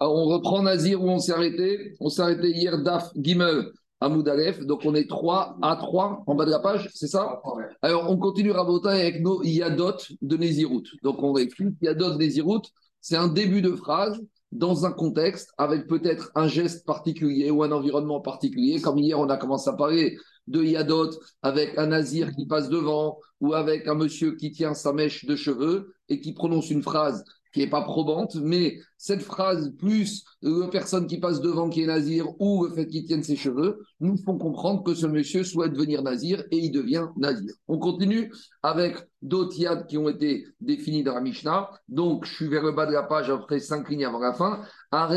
Alors, on reprend Nazir où on s'est arrêté. On s'est arrêté hier d'Af Gimel à Moudalef. Donc, on est 3 à 3 en bas de la page, c'est ça? Alors, on continue Rabota avec nos Yadot de Nézirut. Donc, on écrit Yadot de Nézirut. C'est un début de phrase dans un contexte avec peut-être un geste particulier ou un environnement particulier. Comme hier, on a commencé à parler de Yadot avec un nazir qui passe devant ou avec un monsieur qui tient sa mèche de cheveux et qui prononce une phrase qui n'est pas probante, mais cette phrase, plus la personne qui passe devant qui est nazir ou le fait qu'il tienne ses cheveux, nous font comprendre que ce monsieur souhaite devenir nazir et il devient nazir. On continue avec d'autres yad qui ont été définis dans la Mishnah. Donc, je suis vers le bas de la page après cinq lignes avant la fin. Are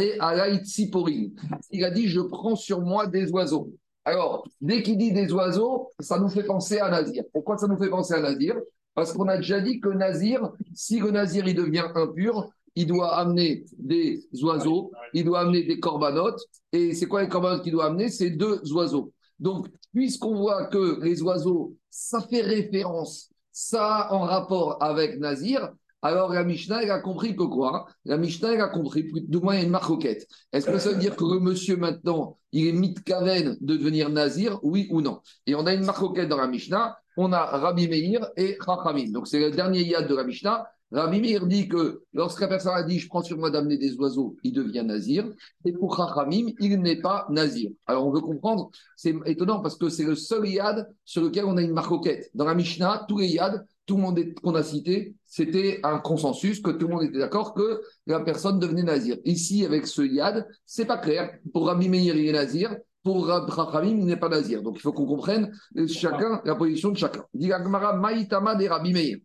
Il a dit Je prends sur moi des oiseaux. Alors, dès qu'il dit des oiseaux, ça nous fait penser à Nazir. Pourquoi ça nous fait penser à Nazir? Parce qu'on a déjà dit que Nazir, si le Nazir il devient impur, il doit amener des oiseaux, il doit amener des corbanotes. Et c'est quoi les corbanotes qu'il doit amener? C'est deux oiseaux. Donc, puisqu'on voit que les oiseaux, ça fait référence, ça en rapport avec Nazir, alors la Mishnah, a compris que quoi La Mishnah, a compris, du moins, il y a une marcoquette. Est-ce que ça veut dire que le monsieur, maintenant, il est mitkaven de devenir nazir, oui ou non? Et on a une marcoquette dans la Mishnah, on a Rabbi Meir et Chachamim. Donc c'est le dernier yad de la Mishnah. Rabbi dit que lorsqu'un personne a dit je prends sur moi d'amener des oiseaux, il devient nazir. Et pour Chachamim, il n'est pas nazir. Alors on veut comprendre, c'est étonnant parce que c'est le seul yad sur lequel on a une marcoquette. Dans la Mishnah, tous les yad, tout le monde qu'on a cité, c'était un consensus que tout le monde était d'accord que la personne devenait nazir. Ici, avec ce yad, c'est pas clair. Pour Rabbi Meir, il est nazir. Pour Rabbi il n'est pas nazir. Donc il faut qu'on comprenne chacun la position de chacun. Dit Maïtama de Rabbi Meir.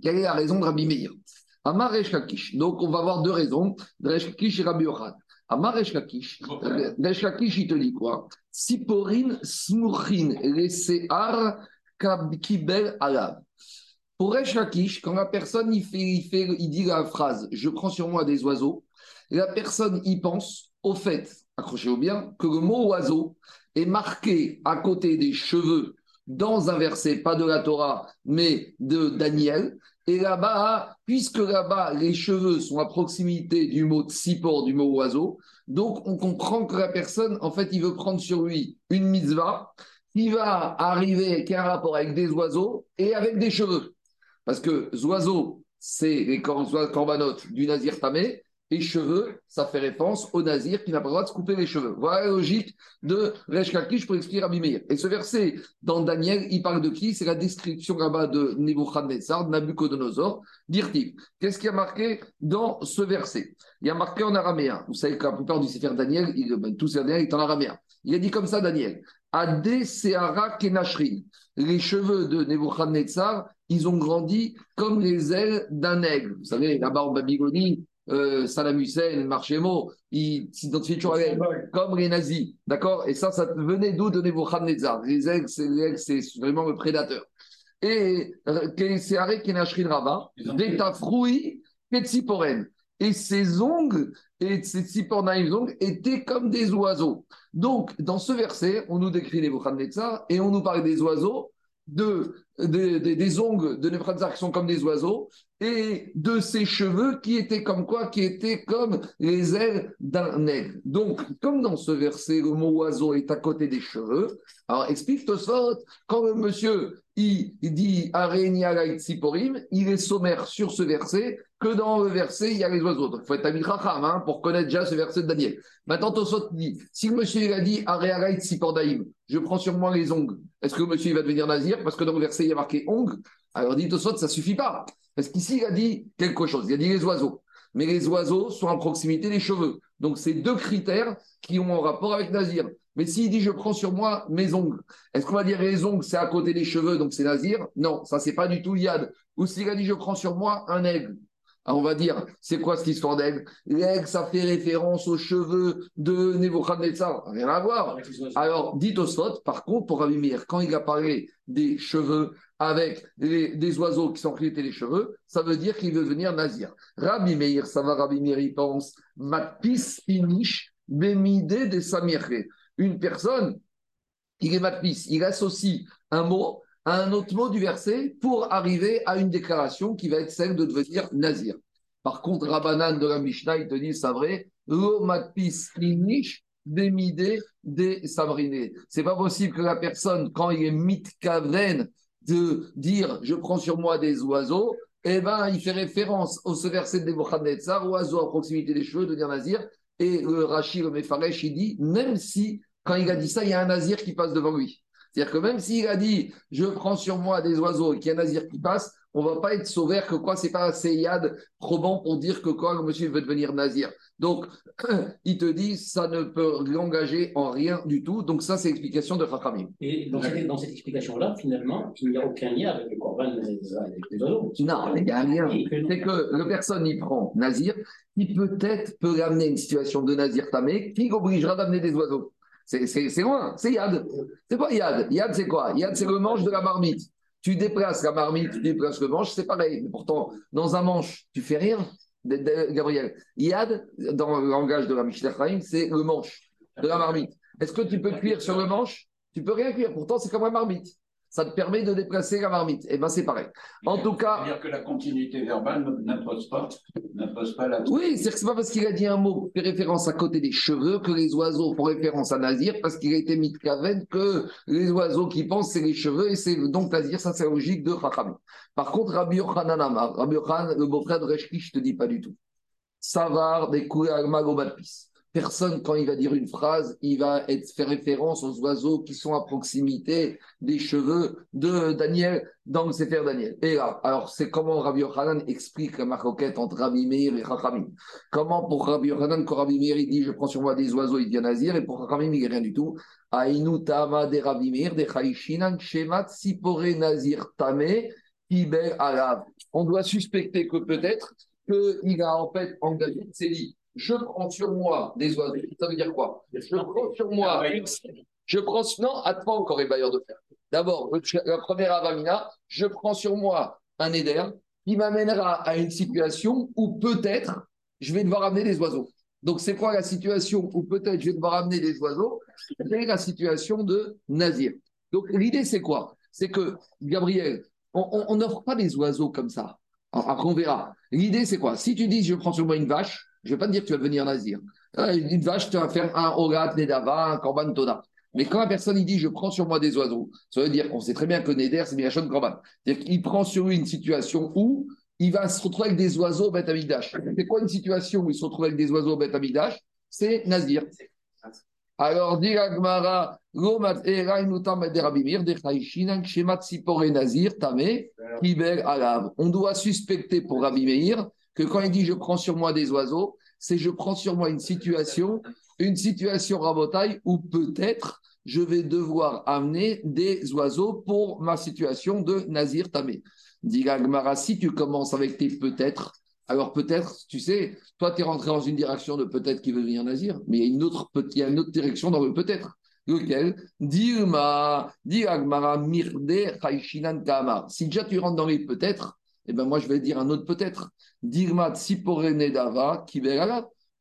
Quelle est la raison de Rabbi Meir? Amar Kakish. Donc on va avoir deux raisons, Resh Kakish et Rabbi Yochad. Amar Resh il te dit quoi? Siporin smuchin lesear kibel alav. Pour Resh quand la personne il, fait, il, fait, il dit la phrase Je prends sur moi des oiseaux, la personne y pense au fait, accrochez-vous bien, que le mot oiseau est marqué à côté des cheveux dans un verset, pas de la Torah, mais de Daniel. Et là-bas, puisque là-bas, les cheveux sont à proximité du mot tsipor, du mot oiseau, donc on comprend que la personne, en fait, il veut prendre sur lui une mitzvah qui va arriver, qui a un rapport avec des oiseaux et avec des cheveux. Parce que oiseaux, c'est les corbanotes du Nazir Tamé, et cheveux, ça fait référence au Nazir qui n'a pas le droit de se couper les cheveux. Voilà la logique de Resh Kakish pour expliquer Rabbi. Et ce verset, dans Daniel, il parle de qui? C'est la description là-bas de Nebuchadnezzar, Nabucodonosor, d'Irtiv. Qu'est-ce qui a marqué dans ce verset? Il y a marqué en araméen. Vous savez que la plupart du Sefer Daniel, il, ben, tout Sefer Daniel est en araméen. Il a dit comme ça, Daniel. Ade Seara Kenashrin. Les cheveux de Nebuchadnezzar, ils ont grandi comme les ailes d'un aigle. Vous savez, là-bas en Babylonie, euh, Saddam Hussein, Marchemo, ils s'identifient toujours comme les nazis. D'accord? Et ça, ça venait d'où? De Nebuchadnezzar Les aigles, c'est vraiment le prédateur. Et c'est Arek Kenashrin Rava, Petsiporen. Et ses ongles, et ses Tsipornaïm ongles étaient comme des oiseaux. Donc, dans ce verset, on nous décrit Nebuchadnezzar et on nous parle des oiseaux de, des ongles de Nebuchadnezzar qui sont comme des oiseaux et de ses cheveux qui étaient comme quoi Qui étaient comme les ailes d'un aigle. Donc, comme dans ce verset, le mot oiseau est à côté des cheveux, alors explique Tosfot, quand le monsieur il, dit Arenia il est sommaire sur ce verset que dans le verset il y a les oiseaux. Donc il faut être ami hein, pour connaître déjà ce verset de Daniel. Maintenant Tosfot dit si le monsieur il a dit Arenia je prends sur moi les ongles, est-ce que le monsieur il va devenir nazir? Parce que dans le verset il y a marqué ongles. Alors dit Tosfot, ça suffit pas. Parce qu'ici, il a dit quelque chose. Il a dit les oiseaux. Mais les oiseaux sont en proximité des cheveux. Donc, c'est deux critères qui ont un rapport avec Nazir. Mais s'il dit je prends sur moi mes ongles, est-ce qu'on va dire les ongles, c'est à côté des cheveux, donc c'est Nazir? Non, ça, c'est pas du tout Yad. Ou s'il a dit je prends sur moi un aigle. Alors on va dire, c'est quoi cette histoire d'aigle? L'aigle, ça fait référence aux cheveux de Nebuchadnezzar. Rien à voir. Alors, dit Osot, par contre, pour Rabbi quand il a parlé des cheveux avec des oiseaux qui sont clités les cheveux, ça veut dire qu'il veut devenir nazir. Rabbi Meir, ça va, Rabbi Meir, il pense, matpis finish bemide de samirre. Une personne, il est matpis, il associe un mot un autre mot du verset pour arriver à une déclaration qui va être celle de devenir nazir. Par contre, Rabbanan de la Mishnah, il te dit, c'est vrai, l'omatpis niche des midés, des. C'est pas possible que la personne, quand il est mitkaven, de dire je prends sur moi des oiseaux, eh ben, il fait référence au ce verset de Nebuchadnezzar, oiseau à proximité des cheveux, de Nazir. Et le Rachid, le Mefaresh, il dit, même si, quand il a dit ça, il y a un Nazir qui passe devant lui. C'est-à-dire que même s'il a dit, je prends sur moi des oiseaux et qu'il y a un Nazir qui passe, on va pas être sauvé que quoi, c'est pas assez yad probant pour dire que quoi, le monsieur veut devenir nazir. Donc, il te dit, ça ne peut l'engager en rien du tout. Donc, ça, c'est l'explication de Chachamim. Et dans cette, dans cette explication-là, finalement, il n'y a aucun lien avec le Corban des oiseaux. Non, il n'y a rien. C'est que la personne y prend nazir, qui peut-être peut l'amener à une situation de nazir tamé, qui l'obligera d'amener des oiseaux. C'est loin, c'est Yad. C'est pas Yad. Yad, c'est quoi? Yad, c'est le manche de la marmite. Tu déplaces la marmite, tu déplaces le manche, c'est pareil. pourtant, dans un manche, tu fais rien. Gabriel, Yad, dans le langage de la Mishnah c'est le manche de la marmite. Est-ce que tu peux cuire sur le manche? Tu peux rien cuire. Pourtant, c'est comme la marmite ça te permet de déplacer la marmite. Et eh bien, c'est pareil. En tout cas. dire que la continuité verbale n'impose pas, pas la. Oui, c'est que c'est pas parce qu'il a dit un mot qui fait référence à côté des cheveux que les oiseaux font référence à Nazir, parce qu'il a été mis de cavenne que les oiseaux qui pensent, c'est les cheveux, et c'est donc Nazir, ça c'est logique de Chacham. Par contre, Rabbi Yochanan Amar, Rabbi Yochanan, le beau-frère de Reshki, je te dis pas du tout. Savar des Magobapis personne, quand il va dire une phrase, il va être, faire référence aux oiseaux qui sont à proximité des cheveux de Daniel dans le Sefer Daniel. Et là, alors c'est comment Rabbi Yochanan explique la marquette entre Rabbi Meir et Chachamim. Comment pour Rabbi Yochanan, quand Rabbi Meir il dit je prends sur moi des oiseaux, il devient nazir, et pour Chachamim, il n'est rien du tout. Tama de Rabbi de Shemat, Sipore Nazir Tame, Kiber Alav. On doit suspecter que peut-être qu'il a en fait engagé je prends sur moi des oiseaux. Ça veut dire quoi? Je prends sur moi. Je prends. Non, attends encore les bailleurs de fer. D'abord, la première avamina, je prends sur moi un éder qui m'amènera à une situation où peut-être je vais devoir amener des oiseaux. Donc, c'est quoi la situation où peut-être je vais devoir amener des oiseaux? C'est la situation de Nazir. Donc, l'idée, c'est quoi? C'est que, Gabriel, on n'offre pas des oiseaux comme ça. Après, on verra. L'idée, c'est quoi? Si tu dis, je prends sur moi une vache, je ne vais pas te dire que tu vas devenir nazir. Une vache, tu vas faire un Orat, Nedava, un Korban Toda. Mais quand la personne il dit je prends sur moi des oiseaux, ça veut dire qu'on sait très bien que Neder, c'est Mirachon Korban. C'est-à-dire qu'il prend sur lui une situation où il va se retrouver avec des oiseaux Beth Amigdash. C'est quoi une situation où il se retrouve avec des oiseaux Beth Amigdash C'est Nazir. Alors, dit Agmara, on doit suspecter pour Rabbi Meir que quand il dit je prends sur moi des oiseaux, c'est je prends sur moi une situation, une situation rabotaille où peut-être je vais devoir amener des oiseaux pour ma situation de Nazir Tamé. Dit Gagmara, si tu commences avec tes peut-être, alors peut-être, tu sais, toi tu es rentré dans une direction de peut-être qui veut devenir Nazir, mais il y a une autre, il y a une autre direction dans le peut-être. Lequel? Dilma, Agmara, Mirde. Si déjà tu rentres dans les peut-être, eh ben moi je vais dire un autre peut-être. Dirmat Siporene Dava,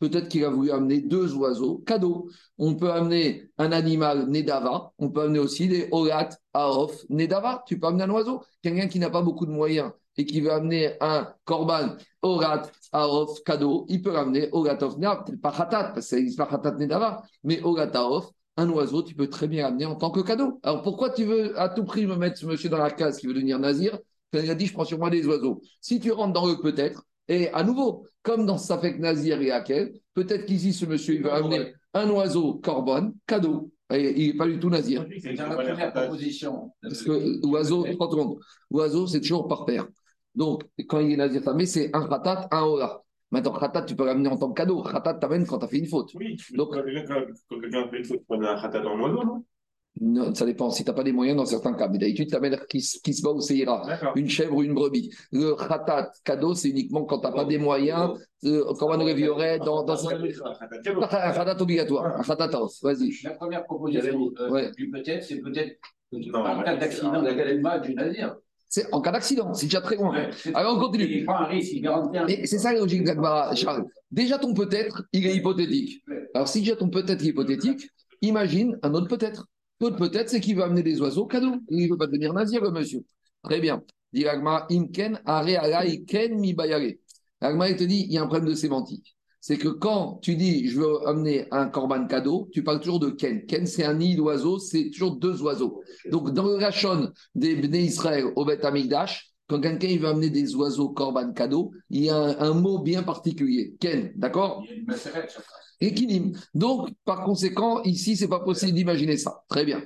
Peut-être qu'il a voulu amener deux oiseaux, cadeau. On peut amener un animal Nedava, on peut amener aussi des Orat, Aof, Nedava. Tu peux amener un oiseau. Quelqu'un qui n'a pas beaucoup de moyens et qui veut amener un Korban, Orat, Aof, cadeau, il peut amener Orat, Of, peut-être pas Khatat, parce que ça n'existe pas Khatat Nedava, mais Orat, Aof, un oiseau, tu peux très bien amener en tant que cadeau. Alors pourquoi tu veux à tout prix me mettre ce monsieur dans la case qui veut devenir nazir? Il a dit, je prends sur moi des oiseaux. Si tu rentres dans eux, peut-être, et à nouveau, comme dans Safek Nazir et Akel, peut-être qu'ici, ce monsieur, il va amener un oiseau corbone, cadeau. Et il n'est pas du tout nazir. C'est la première proposition. Parce que oiseau, oiseau, c'est toujours par paire. Donc, quand il est nazir mais c'est un khatat, un ola. Maintenant, khatat, tu peux l'amener en tant que cadeau. Khatat t'amène quand tu as fait une faute. Oui, Donc, quand quelqu'un fait une faute, tu peux un khatat en oiseau, non? Ça dépend. Si tu n'as pas les moyens, dans certains cas. Mais d'habitude, tu amènes qui, qui se bat ou ira. Une chèvre ou une brebis. Le khatat cadeau, c'est uniquement quand tu n'as pas des moyens. Euh, comme on aurait dans, dans un khatat obligatoire. Un khatat Vas-y. La première proposition euh, du peut-être, c'est peut-être en cas d'accident de du navire. C'est en cas d'accident, c'est déjà très loin. Alors on continue. Il prend un risque, il garantit un c'est ça la logique Charles. Déjà ton peut-être, il est hypothétique. Alors si déjà ton peut-être est hypothétique, imagine un autre peut-être peut-être, c'est qu'il veut amener des oiseaux cadeaux. Il veut pas devenir nazir, monsieur. Très bien. Iken, Mi il te dit, il y a un problème de sémantique. c'est que quand tu dis je veux amener un corban cadeau, tu parles toujours de Ken. Ken, c'est un nid d'oiseaux, c'est toujours deux oiseaux. Donc, dans le Rachon des Bnei Israël au Beth Amigdash, quand quelqu'un veut amener des oiseaux corban cadeau, il y a un, mot bien particulier. Ken, d'accord? Il Donc, par conséquent, ici, c'est pas possible d'imaginer ça. Très bien.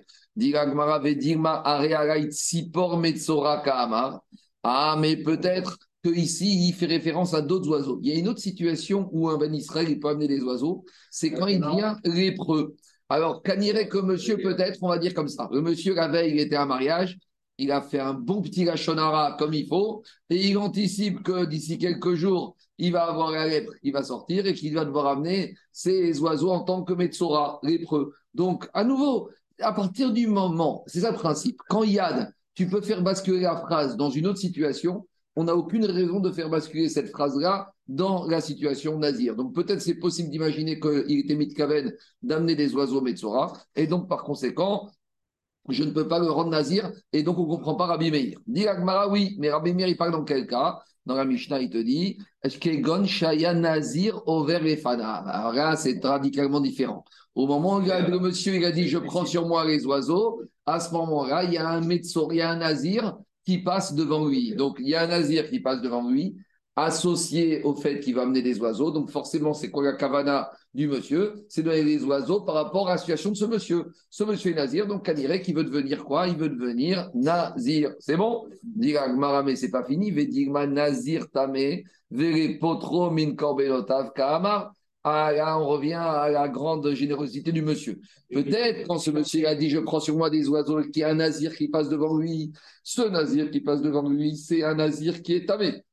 Ah, mais peut-être qu'ici, il fait référence à d'autres oiseaux. Il y a une autre situation où un Ben Israël, il peut amener des oiseaux, c'est quand il devient lépreux. Alors, irait que monsieur, peut-être, on va dire comme ça. Le monsieur, la veille, il était à un mariage, il a fait un bon petit lachonara comme il faut, et il anticipe que d'ici quelques jours, il va avoir la lèpre, il va sortir et qu'il va devoir amener ses oiseaux en tant que Metsora, lépreux. Donc, à nouveau, à partir du moment, c'est ça le principe, quand Yad, tu peux faire basculer la phrase dans une autre situation, on n'a aucune raison de faire basculer cette phrase-là dans la situation nazir. Donc peut-être c'est possible d'imaginer qu'il était mitkaven d'amener des oiseaux Metsora, et donc par conséquent, je ne peux pas le rendre nazir, et donc on ne comprend pas Rabbi Meir. Dit Agmara, oui, mais Rabbi Meir, il parle dans quel cas? Dans la Mishnah, il te dit Est-ce Shaya Nazir over Fana Alors là, c'est radicalement différent. Au moment où le monsieur il a dit Je prends sur moi les oiseaux, à ce moment-là, il y a un Metzor, il y a un Nazir qui passe devant lui. Donc il y a un Nazir qui passe devant lui, associé au fait qu'il va amener des oiseaux. Donc forcément, c'est quoi la kavana du monsieur? C'est donner des oiseaux par rapport à la situation de ce monsieur. Ce monsieur est nazir, donc Kanirek, qui veut devenir quoi? Il veut devenir nazir. C'est bon? Dire mais c'est pas fini. Vedigma nazir tame, vere potro min. Ah, là, on revient à la grande générosité du monsieur. Peut-être quand ce monsieur a dit Je prends sur moi des oiseaux, qu'il y a un nazir qui passe devant lui, ce nazir qui passe devant lui, c'est un nazir qui est tamé.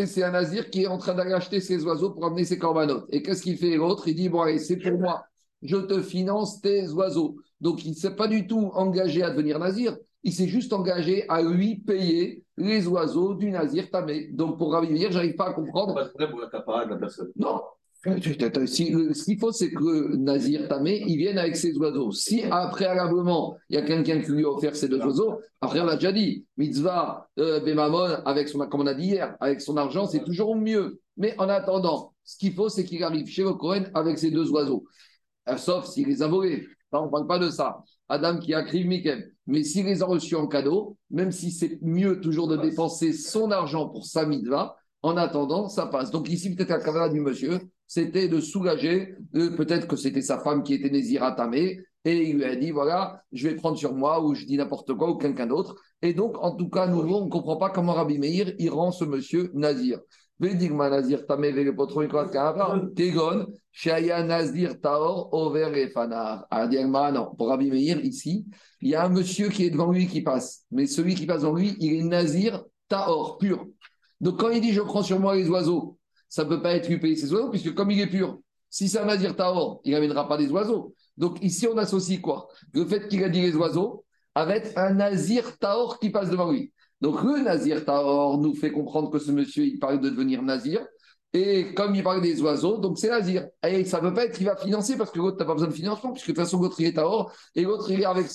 Et c'est un nazir qui est en train d'aller acheter ses oiseaux pour amener ses corbanotes. Et qu'est-ce qu'il fait l'autre? Il dit Bon, allez, c'est pour moi. Je te finance tes oiseaux. Donc, il ne s'est pas du tout engagé à devenir nazir. Il s'est juste engagé à lui payer les oiseaux du nazir tamé. Donc, pour ravir, j'arrive pas à comprendre. Pas de la personne. Non, ce qu'il faut, c'est que Nazir Tamé, vienne avec ses oiseaux. Si préalablement, il y a quelqu'un qui lui a offert ces deux oiseaux, après on l'a déjà dit, mitzvah euh, Bemamon, avec son, comme on a dit hier, avec son argent, c'est toujours mieux. Mais en attendant, ce qu'il faut, c'est qu'il arrive chez le Cohen avec ses deux oiseaux. Euh, sauf s'il les a volés. on ne parle pas de ça. Adam qui a crié Mikem. Mais s'il les a reçus en cadeau, même si c'est mieux toujours de dépenser son argent pour sa mitzvah, en attendant, ça passe. Donc ici, peut-être la caméra du monsieur, c'était de soulager, peut-être que c'était sa femme qui était Néziratamé, et il lui a dit, voilà, je vais prendre sur moi, ou je dis n'importe quoi, ou quelqu'un d'autre. Et donc, en tout cas, nous, on ne comprend pas comment Rabbi Meir, il rend ce monsieur Nazir. Vedigma Nazir Tamé, Kegon, Shaya Nazir Taor, Over et Fanar. non, pour Rabbi Meir, ici, il y a un monsieur qui est devant lui qui passe. Mais celui qui passe devant lui, il est Nazir Taor, pur. Donc, quand il dit je prends sur moi les oiseaux, ça ne peut pas être lui payer ses oiseaux, puisque comme il est pur, si c'est un Nazir Taor, il n'amènera pas des oiseaux. Donc ici, on associe quoi? Le fait qu'il a dit les oiseaux avec un Nazir Taor qui passe devant lui. Donc le Nazir Taor nous fait comprendre que ce monsieur, il parle de devenir Nazir. Et comme il parle des oiseaux, donc c'est Nazir. Et ça ne peut pas être qu'il va financer parce que l'autre n'a pas besoin de financement, puisque de toute façon, l'autre il est Taor, et l'autre il est avec,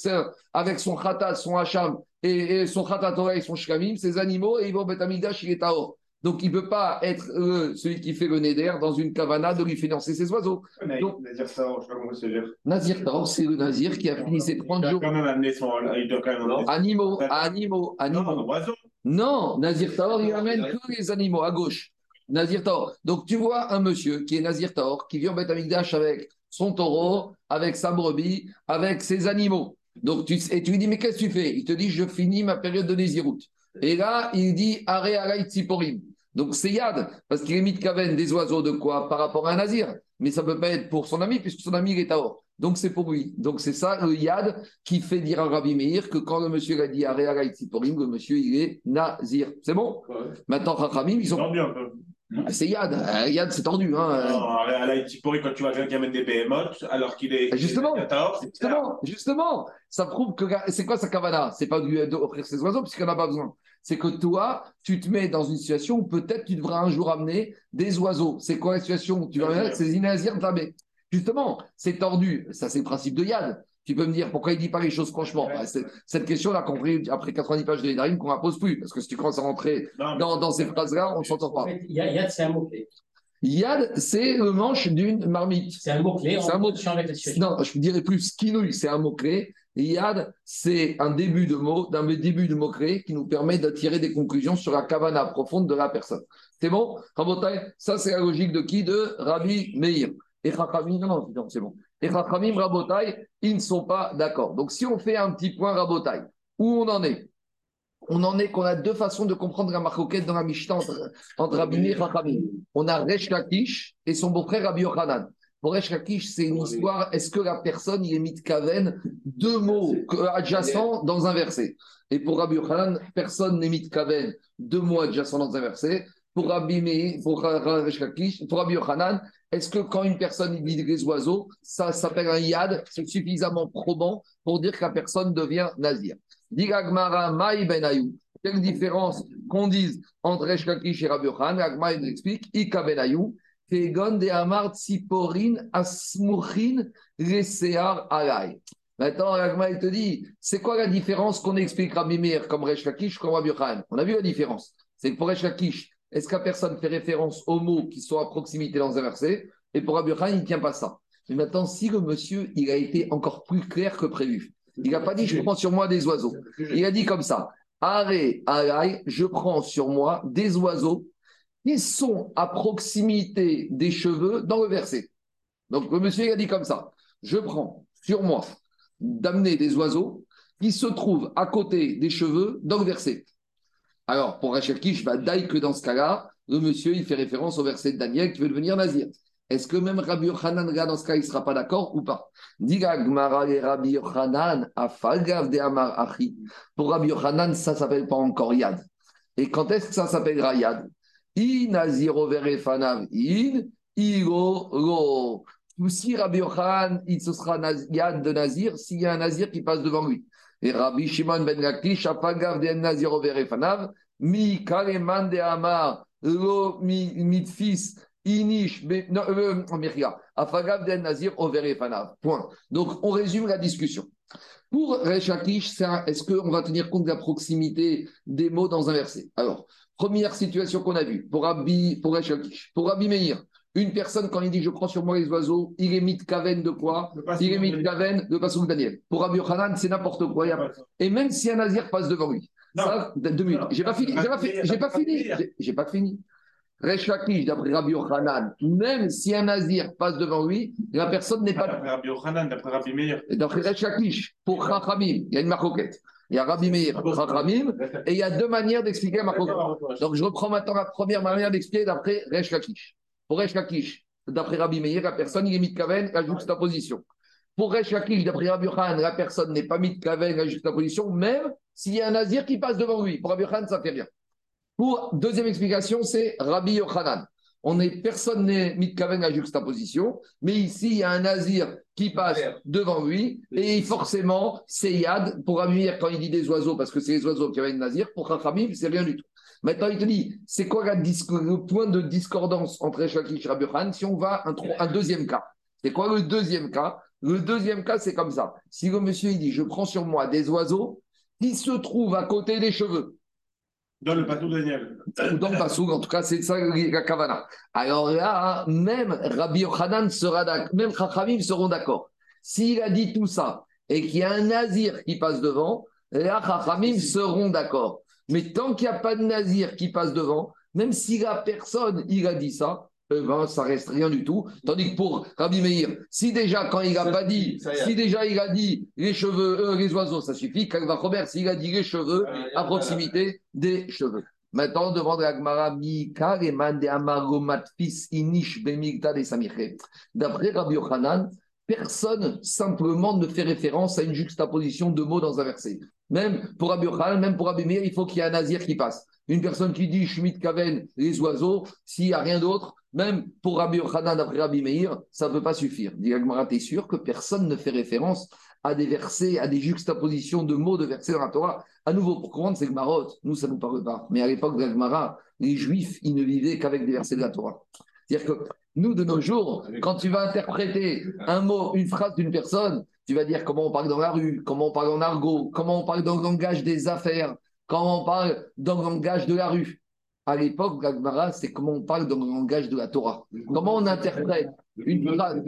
avec son Khatat, son Hacham, et, son Khatat et son Shkamim, ses animaux, et il va au Betamidash, il est Taor. Donc, il ne peut pas être euh, celui qui fait le Neder dans une cavana de lui financer ses oiseaux. Donc, Nazir Taor, je sais pas comment dire. Nazir Taor, c'est le Nazir qui a fini ses 30 jours. Il doit quand même amener son. Il doit quand même amener... Animaux, animaux, animaux. Non, oiseaux. Non, Nazir Taor, il amène que les animaux à gauche. Nazir Taor. Donc, tu vois un monsieur qui est Nazir Taor, qui vient en Beth Amikdash avec son taureau, avec sa brebis, avec ses animaux. Donc, tu, et tu lui dis, mais qu'est-ce que tu fais? Il te dit, je finis ma période de Nézirout. Et là, il dit, Are Tsiporim. Donc c'est Yad, parce qu'il est mis de Kaven des oiseaux de quoi Par rapport à un Nazir. Mais ça ne peut pas être pour son ami, puisque son ami il est Taor. Donc c'est pour lui. Donc c'est ça le Yad qui fait dire à Rabbi Meir que quand le monsieur a dit Area Tsiporim, le monsieur il est Nazir. C'est bon? Maintenant, Rachamim, ils sont. Ah, c'est Yad. Euh, Yad, c'est tordu. Hein. à la quand tu vois quelqu'un qui amène des behemoths, alors qu'il est. Justement, justement, justement, ça prouve que c'est quoi sa kavana? C'est pas d'offrir ses oiseaux, puisqu'il n'en a pas besoin c'est que toi, tu te mets dans une situation où peut-être tu devras un jour amener des oiseaux. C'est quoi la situation? Tu vas amener C'est Inazir Tabé. Justement, c'est tordu. Ça, c'est le principe de Yad. Tu peux me dire pourquoi il ne dit pas les choses franchement bah, Cette question, on a compris après 90 pages de Nedarim qu'on ne la pose plus. Parce que si tu commences à rentrer dans, ces phrases-là, on ne s'entend pas. Yad, c'est un mot Yad, c'est le manche d'une marmite. C'est un mot-clé. C'est un mot- avec la situation. Non, je dirais plus skinouille, c'est un mot-clé. Yad, c'est un début de mot, d'un début de mot-clé qui nous permet de tirer des conclusions sur la kavana profonde de la personne. C'est bon Rabotai, ça c'est la logique de qui? De Rabbi Meir. Et Chachamim, non, non, c'est bon. Et Chachamim, Rabotai, ils ne sont pas d'accord. Donc si on fait un petit point Rabotai, où on en est? On en est qu'on a deux façons de comprendre la marcoquette dans la Mishnah entre, entre Rabbi Meir et Chachamim. On a Resh Lakish et son beau-frère Rabbi Yochanan. Pour Resh Lakish, c'est une histoire, est-ce que la personne, il est mis de kaven, deux mots adjacents dans un verset. Et pour Rabbi Yochanan, personne n'est mis de kaven, deux mots adjacents dans un verset. Pour Rabbi Meir, pour pour Rabbi Yochanan, est-ce que quand une personne dit les oiseaux, ça s'appelle un yad, c'est suffisamment probant pour dire que la personne devient nazir. Digagmara Maï Ben Ayou. Quelle différence qu'on dise entre Resh Lakish et Rabbi Yochanan? Agma il explique Ika Ben Ayou. De Asmuchin Resear Alay. Maintenant, Agma il te dit c'est quoi la différence qu'on explique Rabbi Meir comme Resh Lakish comme Rabbi On a vu la différence. C'est que pour Resh Lakish, est-ce la personne fait référence aux mots qui sont à proximité dans un verset? Et pour Rabbi il ne tient pas ça. Mais maintenant, si le monsieur, il a été encore plus clair que prévu, il n'a pas dit je prends sur moi des oiseaux. Il a dit comme ça Arrêt, arrêt, je prends sur moi des oiseaux qui sont à proximité des cheveux dans le verset. Donc le monsieur a dit comme ça Je prends sur moi d'amener des oiseaux qui se trouvent à côté des cheveux dans le verset. Alors pour Rachel Kish, va que dans ce cas-là, le monsieur il fait référence au verset de Daniel qui veut devenir nazir. Est-ce que même Rabbi Yochanan, dans ce cas, il ne sera pas d'accord ou pas? Pour Rabbi Yochanan, ça ne s'appelle pas encore Yad. Et quand est-ce que ça s'appellera Yad? I Naziro Verefanav In, Iro Lo. Si Rabbi Yochanan, il se sera Yad de Nazir, s'il y a un Nazir qui passe devant lui. Et Rabbi Shimon ben Lakish, afalgav de Naziro Verefanav, Mi Kaleman de Amar, Lo mi- Mitfis. Inish, non, euh, Myria, Afagav den Nazir, Overe Fanav. Point. Donc, on résume la discussion. Pour Rechakish, est-ce qu'on va tenir compte de la proximité des mots dans un verset? Alors, première situation qu'on a vue pour Rabbi, pour Rechakish. Pour Rabbi Meir, une personne, quand il dit je prends sur moi les oiseaux, il est mit kaven de quoi? Il est mit kaven de Passouk Daniel. Pour Rabbi Yochanan, c'est n'importe quoi. Et même si un nazir passe devant lui. Non. Ça, deux minutes. J'ai pas fini. J'ai pas fini. J'ai pas fini. J'ai- J'ai pas fini. Resh Lakish, d'après Rabbi Yochanan, même si un nazir passe devant lui, la personne n'est pas. D'après Rabbi Yochanan, d'après Rabbi Meir. D'après Resh Lakish, pour Chachamim, il y a une marcoquette. Il y a Rabbi Meir, Chachamim, et il y a deux manières d'expliquer marcoquette. Donc je reprends maintenant la première manière d'expliquer d'après Resh Lakish. Pour Resh Lakish, d'après Rabbi Meir, la personne, il est mis de kaven, la juxtaposition. Pour Resh Lakish, d'après Rabbi Yochanan, la personne n'est pas mis de kaven, la juxtaposition, même s'il y a un nazir qui passe devant lui. Pour Rabbi Yochanan, ça fait rien. Pour deuxième explication, c'est Rabbi Yochanan. On est, personne n'est mis de kaven à juxtaposition, mais ici, il y a un nazir qui passe devant lui, et forcément, c'est Yad. Pour Meir, quand il dit des oiseaux, parce que c'est les oiseaux qui amènent nazir, pour Chachamim, c'est rien du tout. Maintenant, il te dit, c'est quoi la le point de discordance entre Eshakish et Rabbi si on va un, un deuxième cas? C'est quoi le deuxième cas? Le deuxième cas, c'est comme ça. Si le monsieur il dit, je prends sur moi des oiseaux qui se trouvent à côté des cheveux, Dans le bateau Daniel. ou dans le Passouk, en tout cas, c'est ça la Kavana. Alors là, même Rabbi Yochanan sera d'accord, même Chachamim seront d'accord. S'il a dit tout ça et qu'il y a un nazir qui passe devant, là, Chachamim seront d'accord. Mais tant qu'il n'y a pas de nazir qui passe devant, même si la personne, il a dit ça, eh ben, ça reste rien du tout. Tandis que pour Rabbi Meir, si déjà, quand il n'a pas dit, si déjà il a dit les cheveux, euh, les oiseaux, ça suffit. Kalva Robert, s'il a dit les cheveux, à proximité des cheveux. Maintenant, on demande à Gmara, Mika, Reman, de Amaromat, Fils, Inish, Bemigda, de Samiché. D'après Rabbi Yochanan, personne simplement ne fait référence à une juxtaposition de mots dans un verset. Même pour Rabbi Yochanan, même pour Rabbi Meir, il faut qu'il y ait un nazir qui passe. Une personne qui dit Schmidt Kaven, les oiseaux, s'il n'y a rien d'autre, même pour Rabbi Yochanan, d'après Rabbi ça ne peut pas suffire. Dit Agmara, t'es sûr que personne ne fait référence à des versets, à des juxtapositions de mots de versets dans la Torah? À nouveau, pour comprendre, c'est Gmarot, nous, ça ne nous parle pas. Mais à l'époque d'Agmara, les Juifs, ils ne vivaient qu'avec des versets de la Torah. C'est-à-dire que nous, de nos jours, quand tu vas interpréter un mot, une phrase d'une personne, tu vas dire comment on parle dans la rue, comment on parle en argot, comment on parle dans le langage des affaires, comment on parle dans le langage de la rue. À l'époque, l'Agmara, c'est comment on parle dans le langage de la Torah. Comment on interprète une phrase.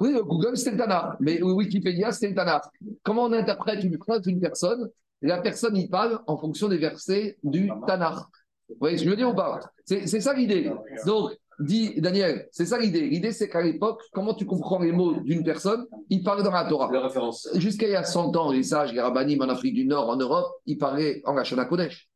Oui, Google, c'est le Tanakh. Mais Wikipédia, c'est le Tanakh. Comment on interprète une phrase d'une personne? La personne y parle en fonction des versets du Tanakh. Vous voyez ce que je veux dire ou pas? C'est ça l'idée. Donc, dit Daniel, c'est ça l'idée. L'idée, c'est qu'à l'époque, comment tu comprends les mots d'une personne? Il parle dans la Torah. Jusqu'à il y a 100 ans, les sages, les rabbinim en Afrique du Nord, en Europe, ils parlaient en Lachana Kodesh.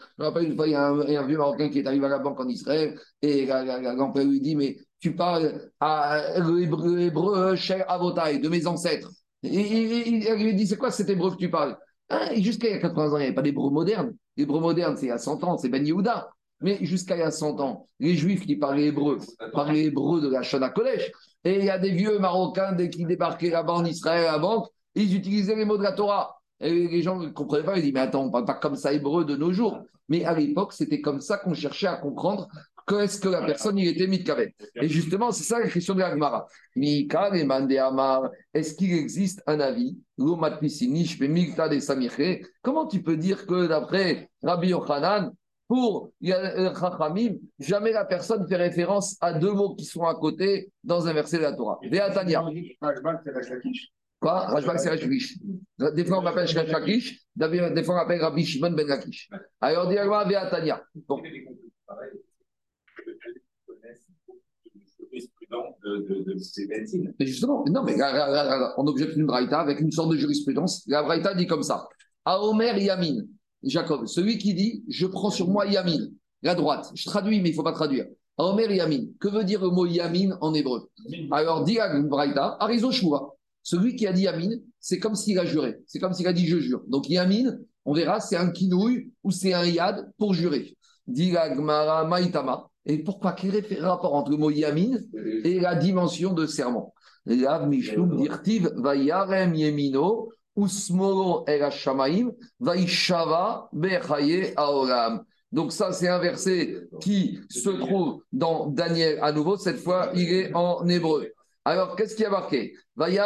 Je me rappelle une fois, il y, a un, vieux Marocain qui est arrivé à la banque en Israël et la, grand-père lui dit Mais tu parles à l'hébreu cher Avotai, de mes ancêtres. Et, il lui dit C'est quoi cet hébreu que tu parles? Ah, Jusqu'à il y a 80 ans, il n'y avait pas d'hébreu moderne. L'hébreu moderne, c'est il y a 100 ans, c'est Ben Yehuda. Mais jusqu'à il y a 100 ans, les juifs qui parlaient hébreu parlaient hébreu de la Shana Kodesh. Et il y a des vieux Marocains dès qui débarquaient là-bas en Israël à la banque, ils utilisaient les mots de la Torah. Et les gens ne comprenaient pas, ils disaient, mais attends, on ne parle pas comme ça hébreu de nos jours. Mais à l'époque, c'était comme ça qu'on cherchait à comprendre qu'est-ce que la personne il était mitkavet. Et justement, c'est ça la question de l'Agmara. Est-ce qu'il existe un avis Comment tu peux dire que d'après Rabbi Yochanan, pour Chachamim, jamais la personne fait référence à deux mots qui sont à côté dans un verset de la Torah. Ve'atania. Quoi? Rajbak, c'est. Des fois, on m'appelle Shakish, des fois, on m'appelle Rabbi Shimon ben Lakish. Alors, directement, Véatania. Bon. Mais justement, non, mais on objecte une braïta avec une sorte de jurisprudence. La braïta dit comme ça Aomer Yamin, Jacob, celui qui dit Je prends sur moi Yamin, la droite. Je traduis, mais il ne faut pas traduire. Aomer Yamin, que veut dire le mot Yamin en hébreu? Alors, dit braïta Arizo Shua. Celui qui a dit Yamin, c'est comme s'il a juré. C'est comme s'il a dit je jure. Donc Yamin, on verra, c'est un kinouï ou c'est un yad pour jurer. Dit Maïtama. Et pourquoi Quel est le rapport entre le mot Yamin et la dimension de serment Mishum dirtiv vayarem yemino usmoro el hashamaim vaishava bechaye aoram. Donc ça, c'est un verset qui se trouve dans Daniel à nouveau. Cette fois, il est en hébreu. Alors, qu'est-ce qui a marqué? Il y